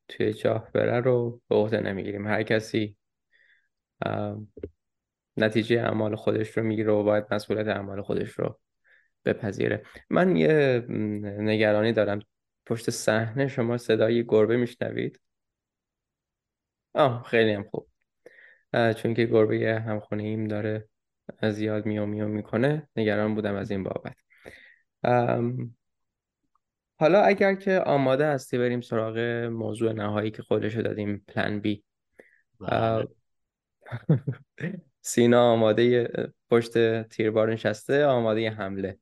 توی چاه بره رو به عهده نمی‌گیریم. هر کسی نتیجه اعمال خودش رو می‌گیره و باید مسئولیت اعمال خودش رو بپذیره. من یه نگرانی دارم. پشت صحنه شما صدای گربه میشنوید؟ آه خیلی هم خوب. چون که گربه همخونه ایم داره زیاد میو میو می‌کنه. نگران بودم از این بابت. حالا اگر که آماده هستی بریم سراغ موضوع نهایی که خودشو دادیم پلن بی. بله. سینا آماده پشت تیربار نشسته آماده حمله.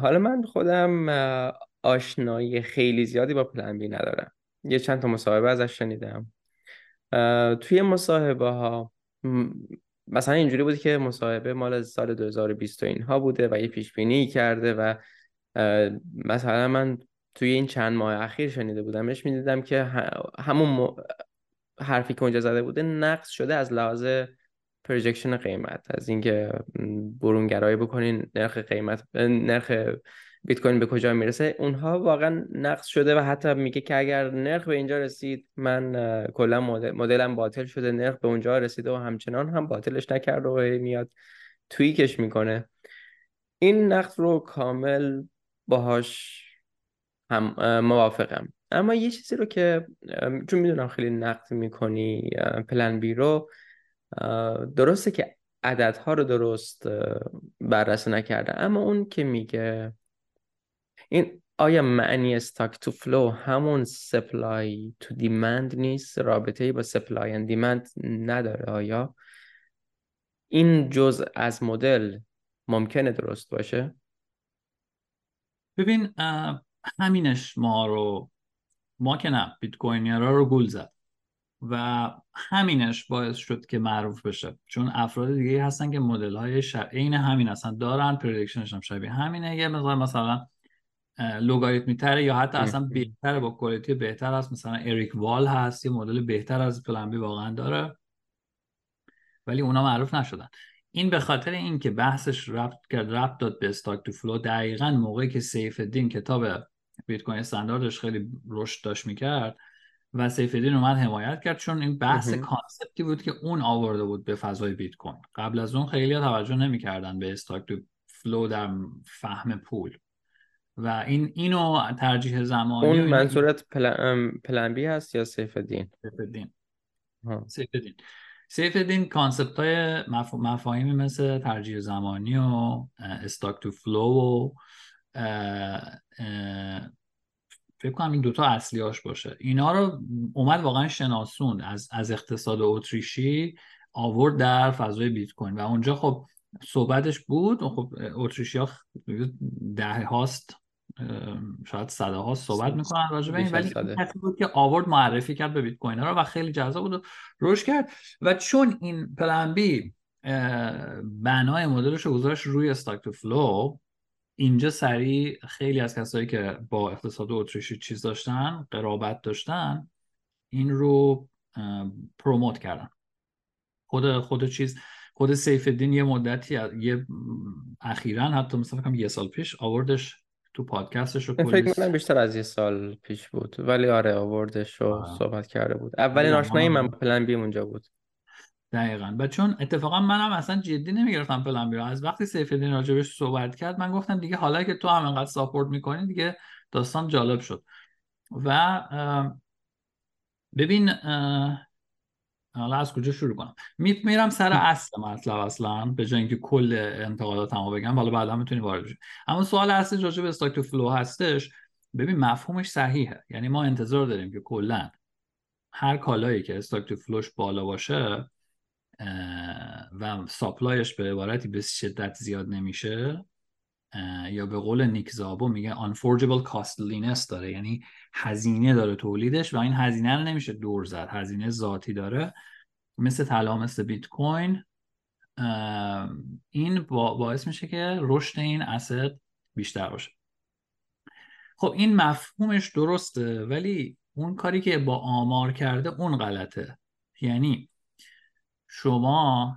حالا من خودم آشنایی خیلی زیادی با پلن بی ندارم. یه چند تا مصاحبه ازش شنیدم. توی مصاحبه ها مثلا اینجوری بود که مصاحبه مال سال 2020 اینها بوده و یه پیش بینی کرده و مثلا من توی این چند ماه اخیر شنیده بودمش می‌دیدم که همون حرفی که اونجا زده بوده نقص شده از لحاظ پروژکشن قیمت. از اینکه برونگرایی بکنین نرخ قیمت نرخ بیت کوین به کجا می‌رسه اونها واقعا نقص شده و حتی میگه که اگر نرخ به اینجا رسید من کلا مدلم باطل شده نرخ به اونجا رسیده و همچنان هم باطلش نکرده و میاد tweak ش می‌کنه. این نقص رو کامل باهاش هم موافقم. اما یه چیزی رو که چون می‌دونم خیلی نقد می‌کنی PlanB رو درسته که عددها رو درست بررسی نکرده اما اون که میگه این آیا معنی stock to flow همون supply to demand نیست؟ رابطه با supply and demand نداره آیا؟ این جزء از مدل ممکنه درست باشه؟ ببین همینش ما رو ما که نه بیت کوینیرا رو گول زد. و همینش باعث شد که معروف بشه. چون افراد دیگه هستن که مدل های شب... عین همین هستن. دارن پردیکشنش هم شبیه همینه. یه مثلا مثلا لوگاریتمی تره یا حتی اصلا بهتر با کوالیتی بهتر هست. مثلا اریک وال هست یه مدل بهتر از پلن بی واقعا داره. ولی اونا معروف نشدن. این به خاطر اینکه بحثش ربط کرد ربط داد به stock to flow دقیقا موقعی که سیف الدین کتاب Bitcoin Standard ش خیلی رشد داشت می‌کرد و سیف الدین اومد حمایت کرد چون این بحث concept ی بود که اون آورده بود به فضای بیت کوین. قبل از اون خیلی توجه نمی‌کردن به stock to flow در فهم پول. و این اینو ترجیح زمانی اون منظورت PlanB هست یا سیف دین سیف دین سیف دین سیف دین concept های مفاهیمی مثل ترجیح زمانی و stock to flow و فکر کنم این دوتا اصلیاش باشه. اینا رو اومد واقعا شناسون از, از اقتصاد اتریشی آورد در فضای بیت کوین. و اونجا خب صحبتش بود. خب اتریشی ها ده هاست شاید صده ها صحبت می‌کنن راجع به این. ولی کسی بود که آورد معرفی کرد به بیت کوین ها رو و خیلی جذاب بود و روش کرد. و چون این PlanB بنای مدلش رو گذاشت روی stock to flow اینجا سریع خیلی از کسایی که با اقتصاد اتریشی چیز داشتن قرابت داشتن این رو promote کردن. خود خود چیز خود سیف الدین یه مدتی یه اخیرا حتی مثلا یه سال پیش آوردش تو پادکستش رو فکر کنم بیشتر از یه سال پیش بود. ولی آره آوردش رو صحبت کرده بود. اولین آشنایی من پلن بی اونجا بود. دقیقا. و چون اتفاقا منم اصلا جدی نمی‌گرفتم پلن رو از وقتی سیف الدین راجبش صحبت کرد من گفتم دیگه حالا که تو هم انقدر ساپورت می‌کنی دیگه داستان جالب شد. و ببین حالا از کجا شروع کنم؟ میرم سر اصل مطلب اصلا به جای اینکه کل انتقادات هم بگم. حالا بعدا می‌تونی وارد بشی. اما سوال اصلی راجع به stock to flow هستش. ببین مفهومش صحیحه. یعنی ما انتظار داریم که کلا هر کالایی که stock to flow ش بالا باشه و supply ش به عبارتی به شدت زیاد نمیشه یا به قول نیک زابو میگه unforgeable costliness داره یعنی هزینه داره تولیدش و این هزینه رو نمیشه دور زد هزینه ذاتی داره مثل طلا مثل بیت کوین. این باعث میشه که رشد این اسد بیشتر باشه. خب این مفهومش درسته ولی اون کاری که با آمار کرده اون غلطه. یعنی شما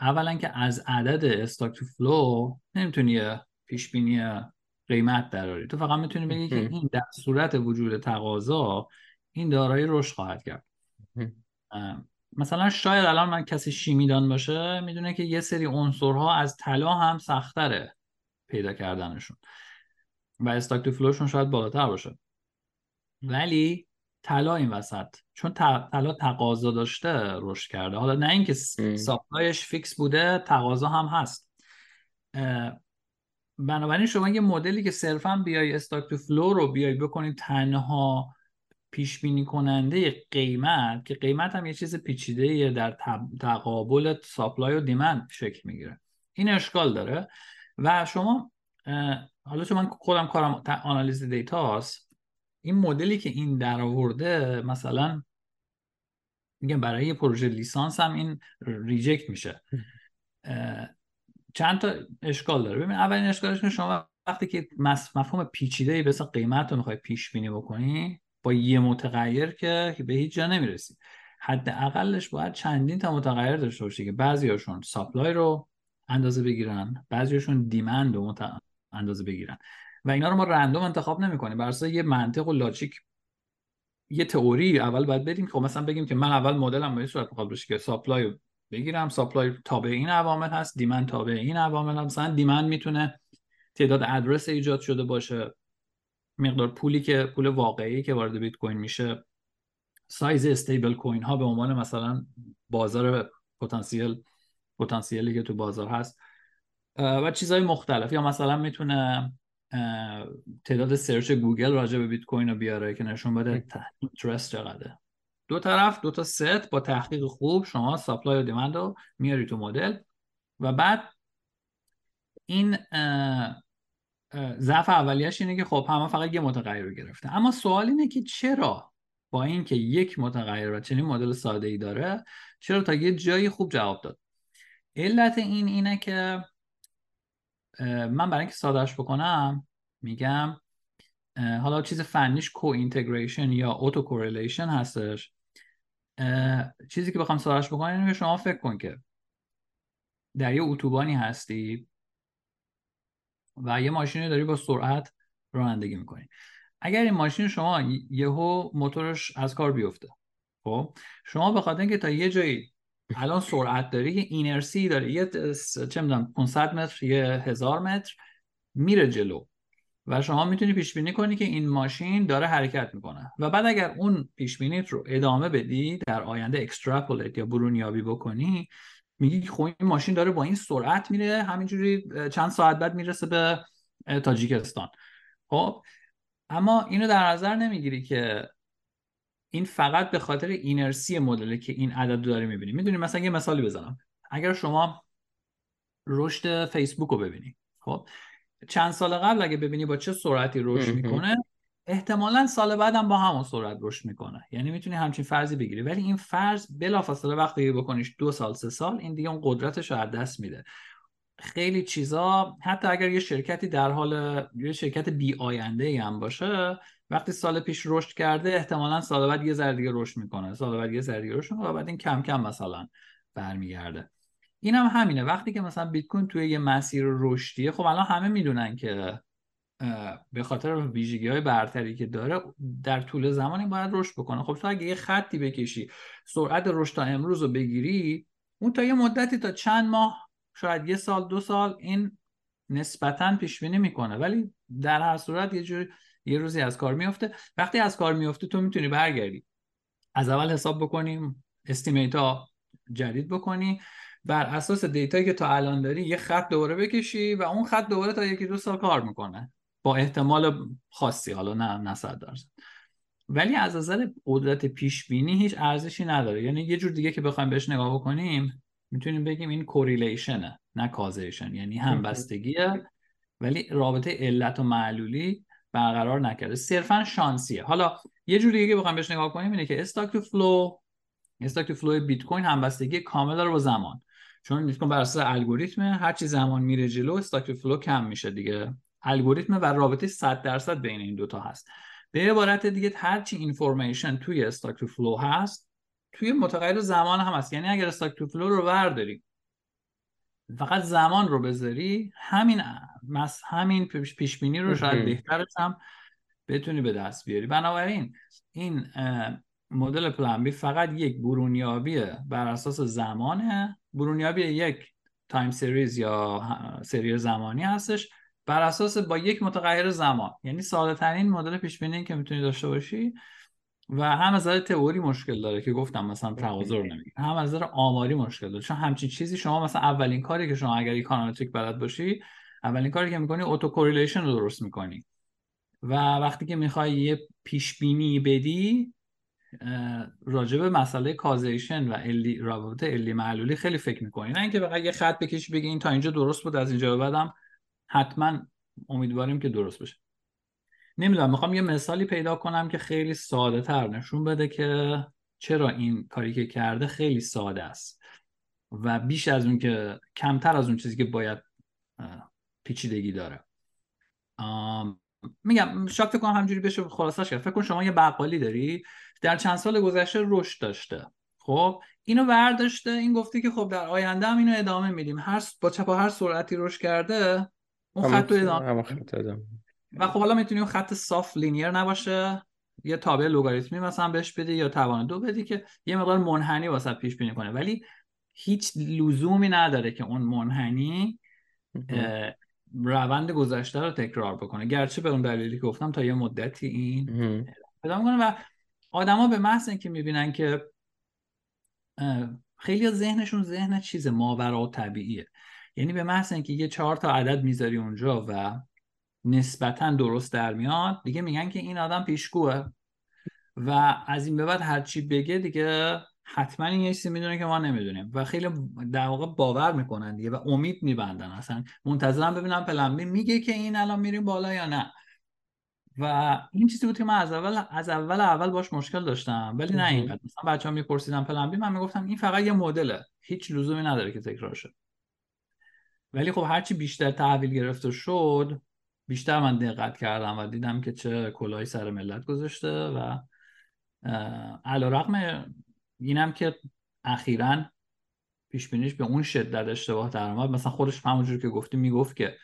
اولا که از عدد استاک تو فلو نمی‌تونی پیش بینی قیمت دراری تو فقط می‌تونی بگی که این در صورت وجود تقاضا این دارایی رشد خواهد کرد. مثلا شاید الان من کسی شیمیدان باشه می‌دونه که یه سری عنصرها از طلا هم سختره پیدا کردنشون و stock to flow شون شاید بالاتر باشه. ولی طلا این وسط. چون طلا تقاضا داشته رشد کرده. حالا نه اینکه supply ش fix بوده تقاضا هم هست. بنابراین شما یه مدلی که صرفا بیای stock to flow رو بیای بکنید تنها پیش بینی کننده قیمت که قیمت هم یه چیز پیچیده در تقابل supply و demand شکل می‌گیره. این اشکال داره. و شما حالا چون من خودم کارم آنالیز دیتاست این مدلی که این در آورده مثلا میگم برای یه پروژه لیسانس هم این reject میشه. چند تا اشکال داره. ببین اولین اشکالش که شما وقتی که مفهوم پیچیده ای مثل قیمت رو می‌خوای پیش بینی بکنی با یه متغیر که به هیچ جا نمی‌رسی. حداقلش باید چندین تا متغیر داشته باشی که بعضیاشون supply رو اندازه بگیرن بعضیاشون demand رو اندازه بگیرن. و اینا رو ما random انتخاب نمی‌کنیم. بر اساس یه منطق و logic یه تئوری اول باید بریم خب مثلا بگیم که من اول مدلم به صورت می‌خواد بشه که supply بگیرم. supply تابع این عوامل هست demand تابع این عوامل هست مثلا demand می‌تونه تعداد آدرس ایجاد شده باشه. مقدار پولی که پول واقعی که وارد بیت کوین میشه. size stable coin ها به عنوان مثلا بازار پتانسیل پتانسیلی که تو بازار هست. و چیزهای مختلف. یا مثلا می‌تونه تعداد search گوگل راجع به بیت کوین رو بیاره که نشون بده interest چقدره. دو طرف دو تا ست با تحقیق خوب شما supply و demand رو میاری تو مدل. و بعد این ضعف اولیش اینه که خب همه فقط یه متغیر رو گرفته. اما سوال اینه که چرا با اینکه یک متغیر و چنین مدل ساده ای داره چرا تا یه جایی خوب جواب داد؟ علت این اینه که من برای اینکه سادهش بکنم میگم حالا چیز فنیش co-integration یا autocorrelation هستش چیزی که بخوام سادهش بکنم اینه شما فکر کن که در یه اتوبانی هستی و یه ماشینی داری با سرعت رانندگی می‌کنی. اگر این ماشین شما یهو موتورش از کار بیفته خب شما به خاطر اینکه تا یه جایی الان سرعت داری یه اینرسی داره یه چه می‌دونم 500 متر یه هزار متر میره جلو. و شما می‌تونی پیش بینی کنی که این ماشین داره حرکت می‌کنه. و بعد اگر اون پیش بینیت رو ادامه بدی در آینده اکستراپولیت یا برونیابی بکنی میگی خب این ماشین داره با این سرعت میره همینجوری چند ساعت بعد می‌رسه به تاجیکستان. خب اما اینو در نظر نمی‌گیری که این فقط به خاطر اینرسی مدله که این عدد داره می‌بینی. می‌دونی مثلا یه مثالی بزنم. اگر شما رشد فیسبوک رو ببینی خب؟ چند سال قبل اگه ببینی با چه سرعتی رشد می‌کنه احتمالا سال بعدم با همون سرعت رشد می‌کنه. یعنی می‌تونی همچین فرضی بگیری. ولی این فرض بلافاصله وقتی بکنیش دو سال سه سال این دیگه اون قدرتش رو از دست میده. خیلی چیزا حتی اگر یه شرکتی در حال یه شرکت بی آینده هم باشه وقتی سال پیش رشد کرده احتمالا سال بعد یه ذره دیگه رشد می‌کنه. سال بعد یه ذره دیگه رشد می‌کنه بعد این کم کم مثلا برمیگرده. این هم همینه. وقتی که مثلا بیت کوین توی یه مسیر رشدیه خب الان همه می‌دونن که به خاطر ویژگی های برتری که داره در طول زمانی باید رشد بکنه. خب تو اگه یه خطی بکشی سرعت رشد تا امروز رو بگیری اون تا یه مدتی تا چند ماه شاید یه سال دو سال این نسبتا پیش بینی می‌کنه. ولی در هر صورت یه جور یه روزی از کار میفته وقتی از کار میفته تو می‌تونی برگردی. از اول حساب بکنیم استیمیت ها جدید بکنی. بر اساس دیتایی که تا الان داری یه خط دوباره بکشی و اون خط دوباره تا یکی دو سال کار می‌کنه. با احتمال خاصی حالا نه نه درصد. ولی از نظر قدرت پیش بینی هیچ ارزشی نداره. یعنی یه جور دیگه که بخوایم بهش نگاه بکنیم می‌تونیم بگیم این correlation ه نه causation یعنی همبستگیه. ولی رابطه علت و معلولی برقرار نکرده. صرفا شانسیه. حالا یه جوری دیگه بخوایم بهش نگاه کنیم اینه که stock to flow stock to flow بیت کوین همبستگی کامل داره با زمان. چون بیت کوین بر اساس الگوریتم هر چی زمان میره جلو stock to flow کم میشه دیگه. الگوریتم و رابطه 100 درصد بین این دوتا هست. به عبارت دیگه هر چی information توی stock to flow هست توی متغیر زمان هم هست. یعنی اگر stock to flow رو برداری فقط زمان رو بذاری همین مس همین پیش بینی رو شاید بهترش هم بتونی به دست بیاری. بنابراین این مدل plan B فقط یک برونیابیه بر اساس زمانه. برونیابی یک time series یا سری زمانی هستش. بر اساس با یک متغیر زمان. یعنی ساده ترین مدل پیش بینی که می‌تونی داشته باشی و هم از نظر تئوری مشکل داره که گفتم مثلا تقاضا رو نمی‌گیره هم از نظر آماری مشکل داره. چون همچین چیزی شما مثلا اولین کاری که شما اگر econometric بلد باشی اولین کاری که می‌کنی autocorrelation رو درست می‌کنی. و وقتی که می‌خوای یه پیش بینی بدی راجع به مسئله causation و علی رابطه علی معلولی خیلی فکر می‌کنی. نه اینکه فقط یه خط بکشی بگی این تا اینجا درست بود از اینجا به بعدم حتما امیدواریم که درست بشه. نمی‌دونم می‌خوام یه مثالی پیدا کنم که خیلی ساده تر نشون بده که چرا این کاری که کرده خیلی ساده است. و بیش از اون که کمتر از اون چیزی که باید پیچیدگی داره. میگم شاید فکر کنم همجوری بشه خلاصش کرد فکر کن شما یه بقالی داری در چند سال گذشته رشد داشته. خب اینو برداشته این گفته که خب در آینده هم اینو ادامه میدیم. هر با چپا هر سرعتی رشد کرده اون خط رو ادامه و خب حالا می‌تونی اون خط صاف لینیر نباشه. یه تابع لوگاریتمی مثلا بهش بدی یا توان دو بدی که یه مقدار منحنی واسه پیش بینی کنه. ولی هیچ لزومی نداره که اون منحنی روند گذشته رو تکرار بکنه. گرچه به اون دلیلی که گفتم تا یه مدتی این پیدا کنه و آدما به محض اینکه می‌بینن که خیلی ذهنشون ذهن چیز ماورا و طبیعیه. یعنی به محض اینکه یه چهار تا عدد می‌ذاری اونجا و نسبتا درست در میاد. دیگه میگن که این آدم پیشگوه. و از این به بعد هر چی بگه دیگه حتما این یه چیزی می‌دونه که ما نمی‌دونیم. و خیلی در واقع باور می‌کنن دیگه و امید میبندن اصلا. منتظرم ببینم پلنبی میگه که این الان میریم بالا یا نه. و این چیزی بود که من از اول از اول اول باش مشکل داشتم. ولی نه اینقدر مثلا بچه‌ها میپرسیدن پلن من می‌گفتم این فقط یه مدله. هیچ لزومی نداره که تکرار شه. ولی خب هرچی بیشتر تحویل گرفته شد بیشتر من دقت کردم و دیدم که چه کلاهی سر ملت گذاشته و علا رقم اینم که اخیرا پیش بینیش به اون شدت اشتباه در مثلا خودش همونجور که گفتی می‌گفت که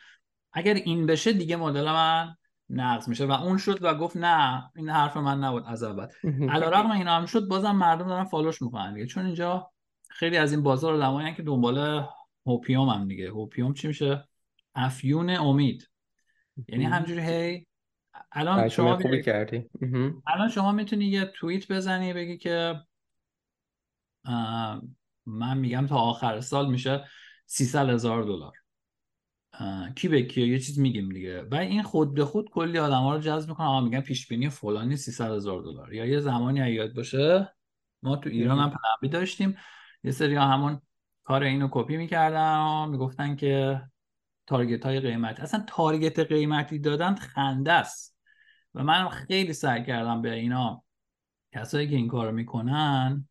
اگر این بشه دیگه مدل من نقض میشه و اون شد و گفت نه این حرف من نبود از اول. علیرغم اینا هم شد بازم مردم دارن فالوش می‌کنن دیگه. چون اینجا خیلی از این بازار آدمایی که دنبال هوپیوم هم دیگه. هوپیوم چی میشه؟ افیون امید. یعنی همجوری هی الان شما خوبی کردی. الان شما می‌تونی یه توییت بزنی بگی که من میگم تا آخر سال میشه 300 هزار دلار. کی به کیه؟ یه چیز میگیم دیگه. و این خود به خود کلی آدم ها رو جذب می‌کنه. آقا میگن پیش بینی فلانی 300 هزار دلار. یا یه زمانی یاد باشه ما تو ایران هم پلنبی داشتیم. یه سری همون کار اینو کپی می‌کردن و می‌گفتن که تارگت های قیمتی. اصلا تارگت قیمتی دادن خنده است. و من خیلی سعی کردم به اینا کسایی که این کارو می‌کنن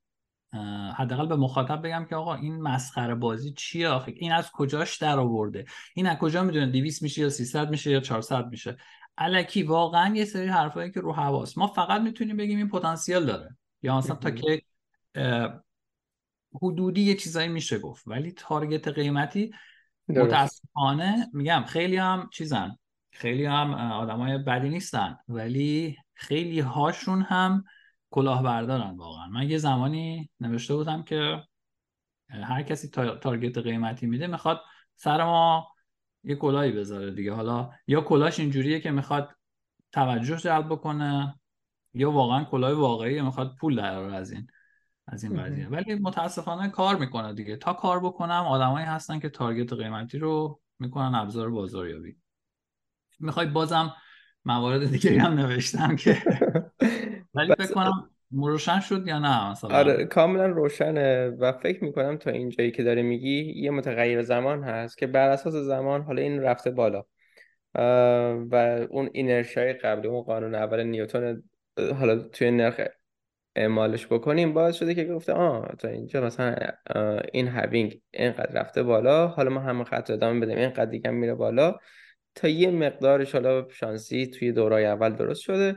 حداقل به مخاطب بگم که آقا این مسخره بازی چیه آخه؟ این از کجاش در آورده؟ این از کجا می‌دونه 200 میشه یا 300 میشه یا 400 میشه؟ الکی واقعا یه سری حرفایی که رو حواس ما فقط می‌تونیم بگیم این پتانسیل داره. یا مثلا تا که حدودی یه چیزایی میشه گفت. ولی تارگت قیمتی متاسفانه میگم خیلی هم چیزن خیلی هم آدمای بدی نیستن ولی خیلی هاشون هم کلاهبردارن واقعا. من یه زمانی نوشته بودم که هر کسی تارگت قیمتی میده می‌خواد سر ما یه کلاهی بذاره دیگه. حالا یا کلاش اینجوریه که می‌خواد توجه جلب بکنه یا واقعا کلاه واقعی می‌خواد پول در از این. از این قضیه. ولی متاسفانه کار می‌کنه دیگه. تا کار بکنم آدمایی هستن که تارگت قیمتی رو می‌کنن ابزار بازاریابی. می‌خوای بازم موارد دیگه هم نوشتم که. ولی فکر کنم روشن شد یا نه مثلا؟ آره کاملا روشنه و فکر می‌کنم تا اینجایی که داره میگی یه متغیر زمان هست که بر اساس زمان حالا این رفته بالا. و اون inertia ی قبلی اون قانون اول نیوتن حالا توی نرم اعمالش بکنیم باعث شده که گفته آه تا اینجا مثلا این halving اینقدر رفته بالا حالا ما همون خط ادامه بدیم اینقدر دیگه میره بالا. تا یه مقدارش حالا شانسی توی دورای اول درست شده.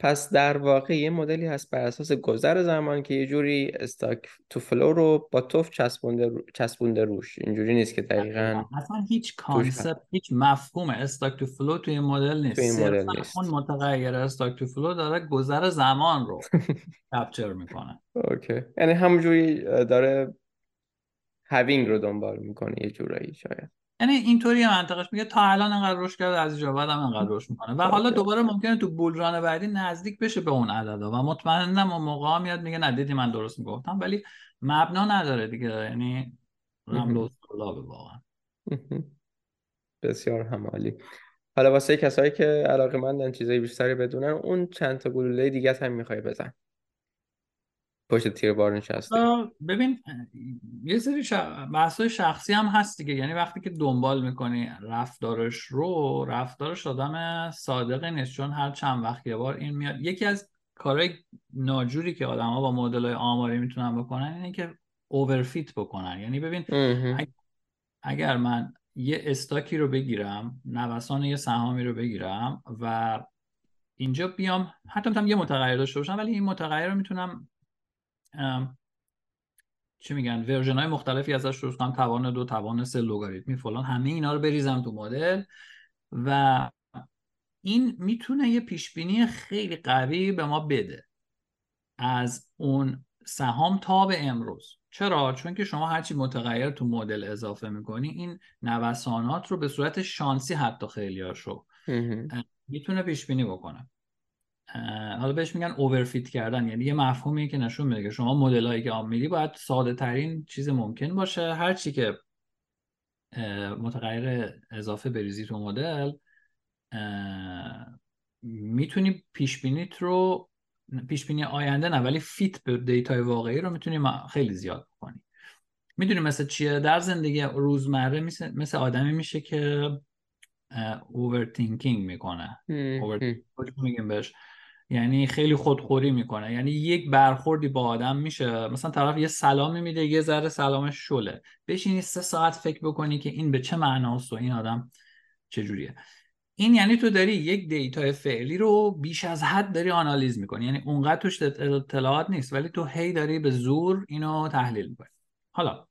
پس در واقع یه مدلی هست بر اساس گذر زمان که یه جوری stock to flow رو با تف چسبونده, چسبونده روش. اینجوری نیست که دقیقا اصلا هیچ concept هیچ مفهوم stock to flow توی این مدل نیست. این مدل نیست. اون متغیر stock to flow داره گذر زمان رو capture می‌کنه. okay. یعنی همونجوری داره halving رو دنبال می‌کنه یه جورایی شاید. یعنی اینطوری منطقش میگه تا الان انقدر رشد کرده از اینجا بعد هم انقدر رشد می‌کنه. و حالا دوباره ممکنه تو bull run بعدی نزدیک بشه به اون عددا. و مطمئنم اون موقع میاد میگه نه دیدی من درست می‌گفتم ولی مبنا نداره دیگه. یعنی رمل و واقعا. بسیار همالی. حالا واسه کسایی که علاقه مندن چیزای بیشتری بدونن اون چند تا گلوله دیگه هم می‌خوای بزن. پشت تیر بار نشسته. ببین یه سری ش... بحثای شخصی هم هست دیگه. یعنی وقتی که دنبال می‌کنی رفتارش رو رفتارش آدم صادقی نیست. چون هر چند وقت یه بار این میاد. یکی از کارهای ناجوری که آدم ها با مدل های آماری می‌تونن بکنن اینه که اوورفیت بکنن. یعنی ببین اگر من یه استاکی رو بگیرم نوسان یه سهامی رو بگیرم و اینجا بیام حتی می‌تونم یه متغیر داشته باشم ولی این متغیر رو می‌تونم چی میگن؟ ورژن های مختلفی ازش درست کنم. توان دو توان سه لوگاریتمی فلان. همه اینا رو بریزم تو مدل. و این می‌تونه یه پیش بینی خیلی قوی به ما بده. از اون سهام تا به امروز. چرا؟ چون که شما هرچی متغیر تو مدل اضافه می‌کنی این نوسانات رو به صورت شانسی حتی خیلی هاشو می‌تونه پیش بینی بکنه. حالا بهش میگن اوورفیت کردن. یعنی یه مفهومی که نشون میده که شما مدلایی که میدی باید ساده ترین چیز ممکن باشه. هر چی که متغیر اضافه بریزی تو مدل می‌تونی پیش بینیت رو پیش بینی آینده نه ولی fit به data ی واقعی رو می‌تونی خیلی زیاد کنی می‌دونی مثل چیه؟ در زندگی روزمره مثل, مثل آدمی میشه که overthinking می‌کنه. میگیم بهش؟ یعنی خیلی خودخوری می‌کنه. یعنی یک برخوردی با آدم میشه. مثلا طرف یه سلامی میده یه ذره سلامش شله. بشینی سه ساعت فکر بکنی که این به چه معناست و این آدم چجوریه. این یعنی تو داری یک data ی فعلی رو بیش از حد داری آنالیز می‌کنی. یعنی اونقدر توش اطلاعات نیست ولی تو هی داری به زور اینو تحلیل می‌کنی. حالا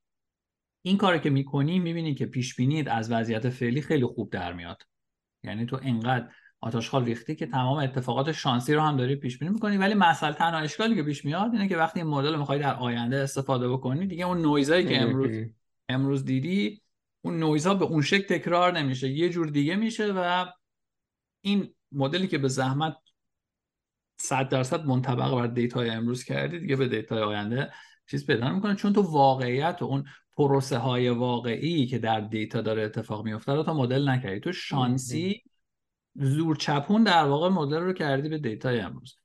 این کاری که می‌کنی می‌بینی که پیش بینیت از وضعیت فعلی خیلی خوب در میاد. یعنی تو انقدر آت آشغال ریختی که تمام اتفاقات شانسی رو هم داری پیش بینی می‌کنی ولی مسئله تنها اشکالی که پیش میاد اینه که وقتی این مدل رو می‌خوای در آینده استفاده بکنی دیگه اون نویزایی که امروز امروز دیدی اون نویزها به اون شکل تکرار نمیشه یه جور دیگه میشه و این مدلی که به زحمت 100 درصد منطبق بر دیتای امروز کردی دیگه به دیتای آینده چیز پیدا می‌کنه چون تو واقعیت و اون پروسه های واقعی که در دیتا داره اتفاق میفته رو تا مدل نکردی. تو شانسی زور چپون در واقع مدل رو کردی به دیتای امروز.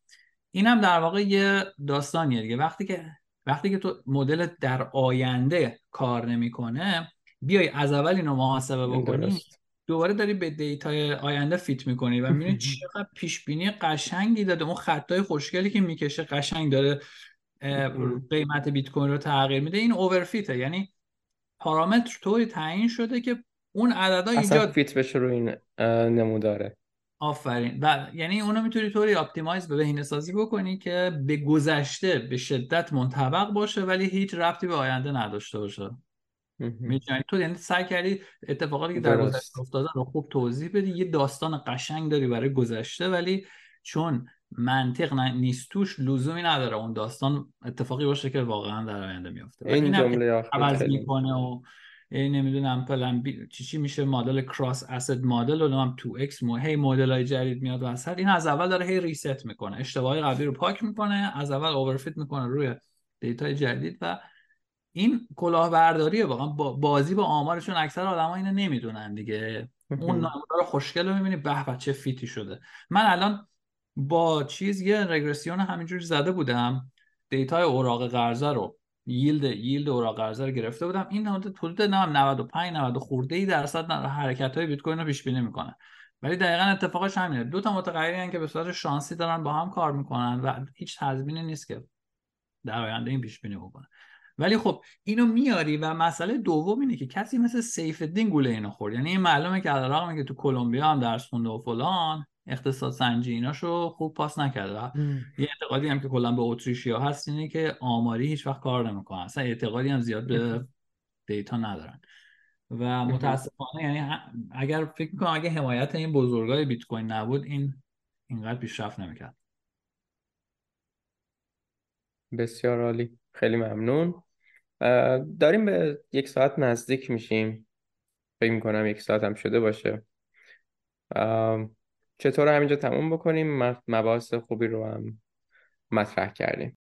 این هم در واقع یه داستانیه دیگه. وقتی که وقتی که تو مدل در آینده کار نمی‌کنه بیای از اول اینو محاسبه بکنی دوباره داری به دیتای آینده fit می‌کنی و می‌بینی چقدر پیش بینی قشنگی داده. اون خطای خوشگلی که می‌کشه قشنگ داره قیمت بیت کوین رو تغییر میده. این overfit ه یعنی پارامتر طوری تعیین شده که اون عددا ایجاد fit بشه رو این نموداره. آفرین. و یعنی اونو می‌تونی طوری optimize به بهینه سازی بکنی که به گذشته به شدت منطبق باشه ولی هیچ ربطی به آینده نداشته باشه. می‌تونی تو یعنی سعی کردی اتفاقاتی که در گذشته افتاده رو خوب توضیح بدی. یه داستان قشنگ داری برای گذشته ولی چون منطق نیست توش لزومی نداره اون داستان اتفاقی باشه که واقعا در آینده میفته این جمله عوض می‌کنه و این نمی‌دونم پلن. چی چی میشه مدل کراس اسید مدل و هم تو اکس مو هی مدل های جدید میاد وسط. این از اول داره هی ریست می‌کنه. اشتباهی قبلی رو پاک می‌کنه از اول اوورفیت می‌کنه روی دیتای جدید و این کلاهبرداریه واقعا. بازی با آمارشون اکثر آدما اینو نمی‌دونن دیگه. اون نمودار خوشگل رو می‌بینی به چه fit ی شده. من الان با چیز یه رگرسیون همینجوری زده بودم. دیتای اوراق قرضه رو. yield yield اوراق قرضه رو گرفته بودم. این حدود 95 90 خورده ای درصد حرکت های بیت کوین رو پیش بینی می‌کنه. ولی دقیقا اتفاقش همینه. دو تا متغیری که به صورت شانسی دارن با هم کار می‌کنن و هیچ تضمینی نیست که در آینده این پیش بینی بکنه. ولی خب اینو میاری و مسئله دوم اینه که کسی مثل سیف الدین گوله اینو خورد. یعنی این معلومه که علیرغم که تو کلمبیا هم درس خونده و فلان اقتصاد سنجی ایناشو خوب پاس نکرده. یه اعتقادی هم که کلا به اتریشیا هست اینه که آماری هیچ وقت کار نمی‌کنه اصلا اعتقادی هم زیاد به دیتا ندارن. و متاسفانه یعنی اگر فکر می‌کنم اگه حمایت این بزرگای بیت کوین نبود این اینقدر پیشرفت نمی‌کرد. بسیار عالی. خیلی ممنون. داریم به یک ساعت نزدیک میشیم. فکر می‌کنم یک ساعت هم شده باشه. چطور همینجا تموم بکنیم؟ مباحث خوبی رو هم مطرح کردیم.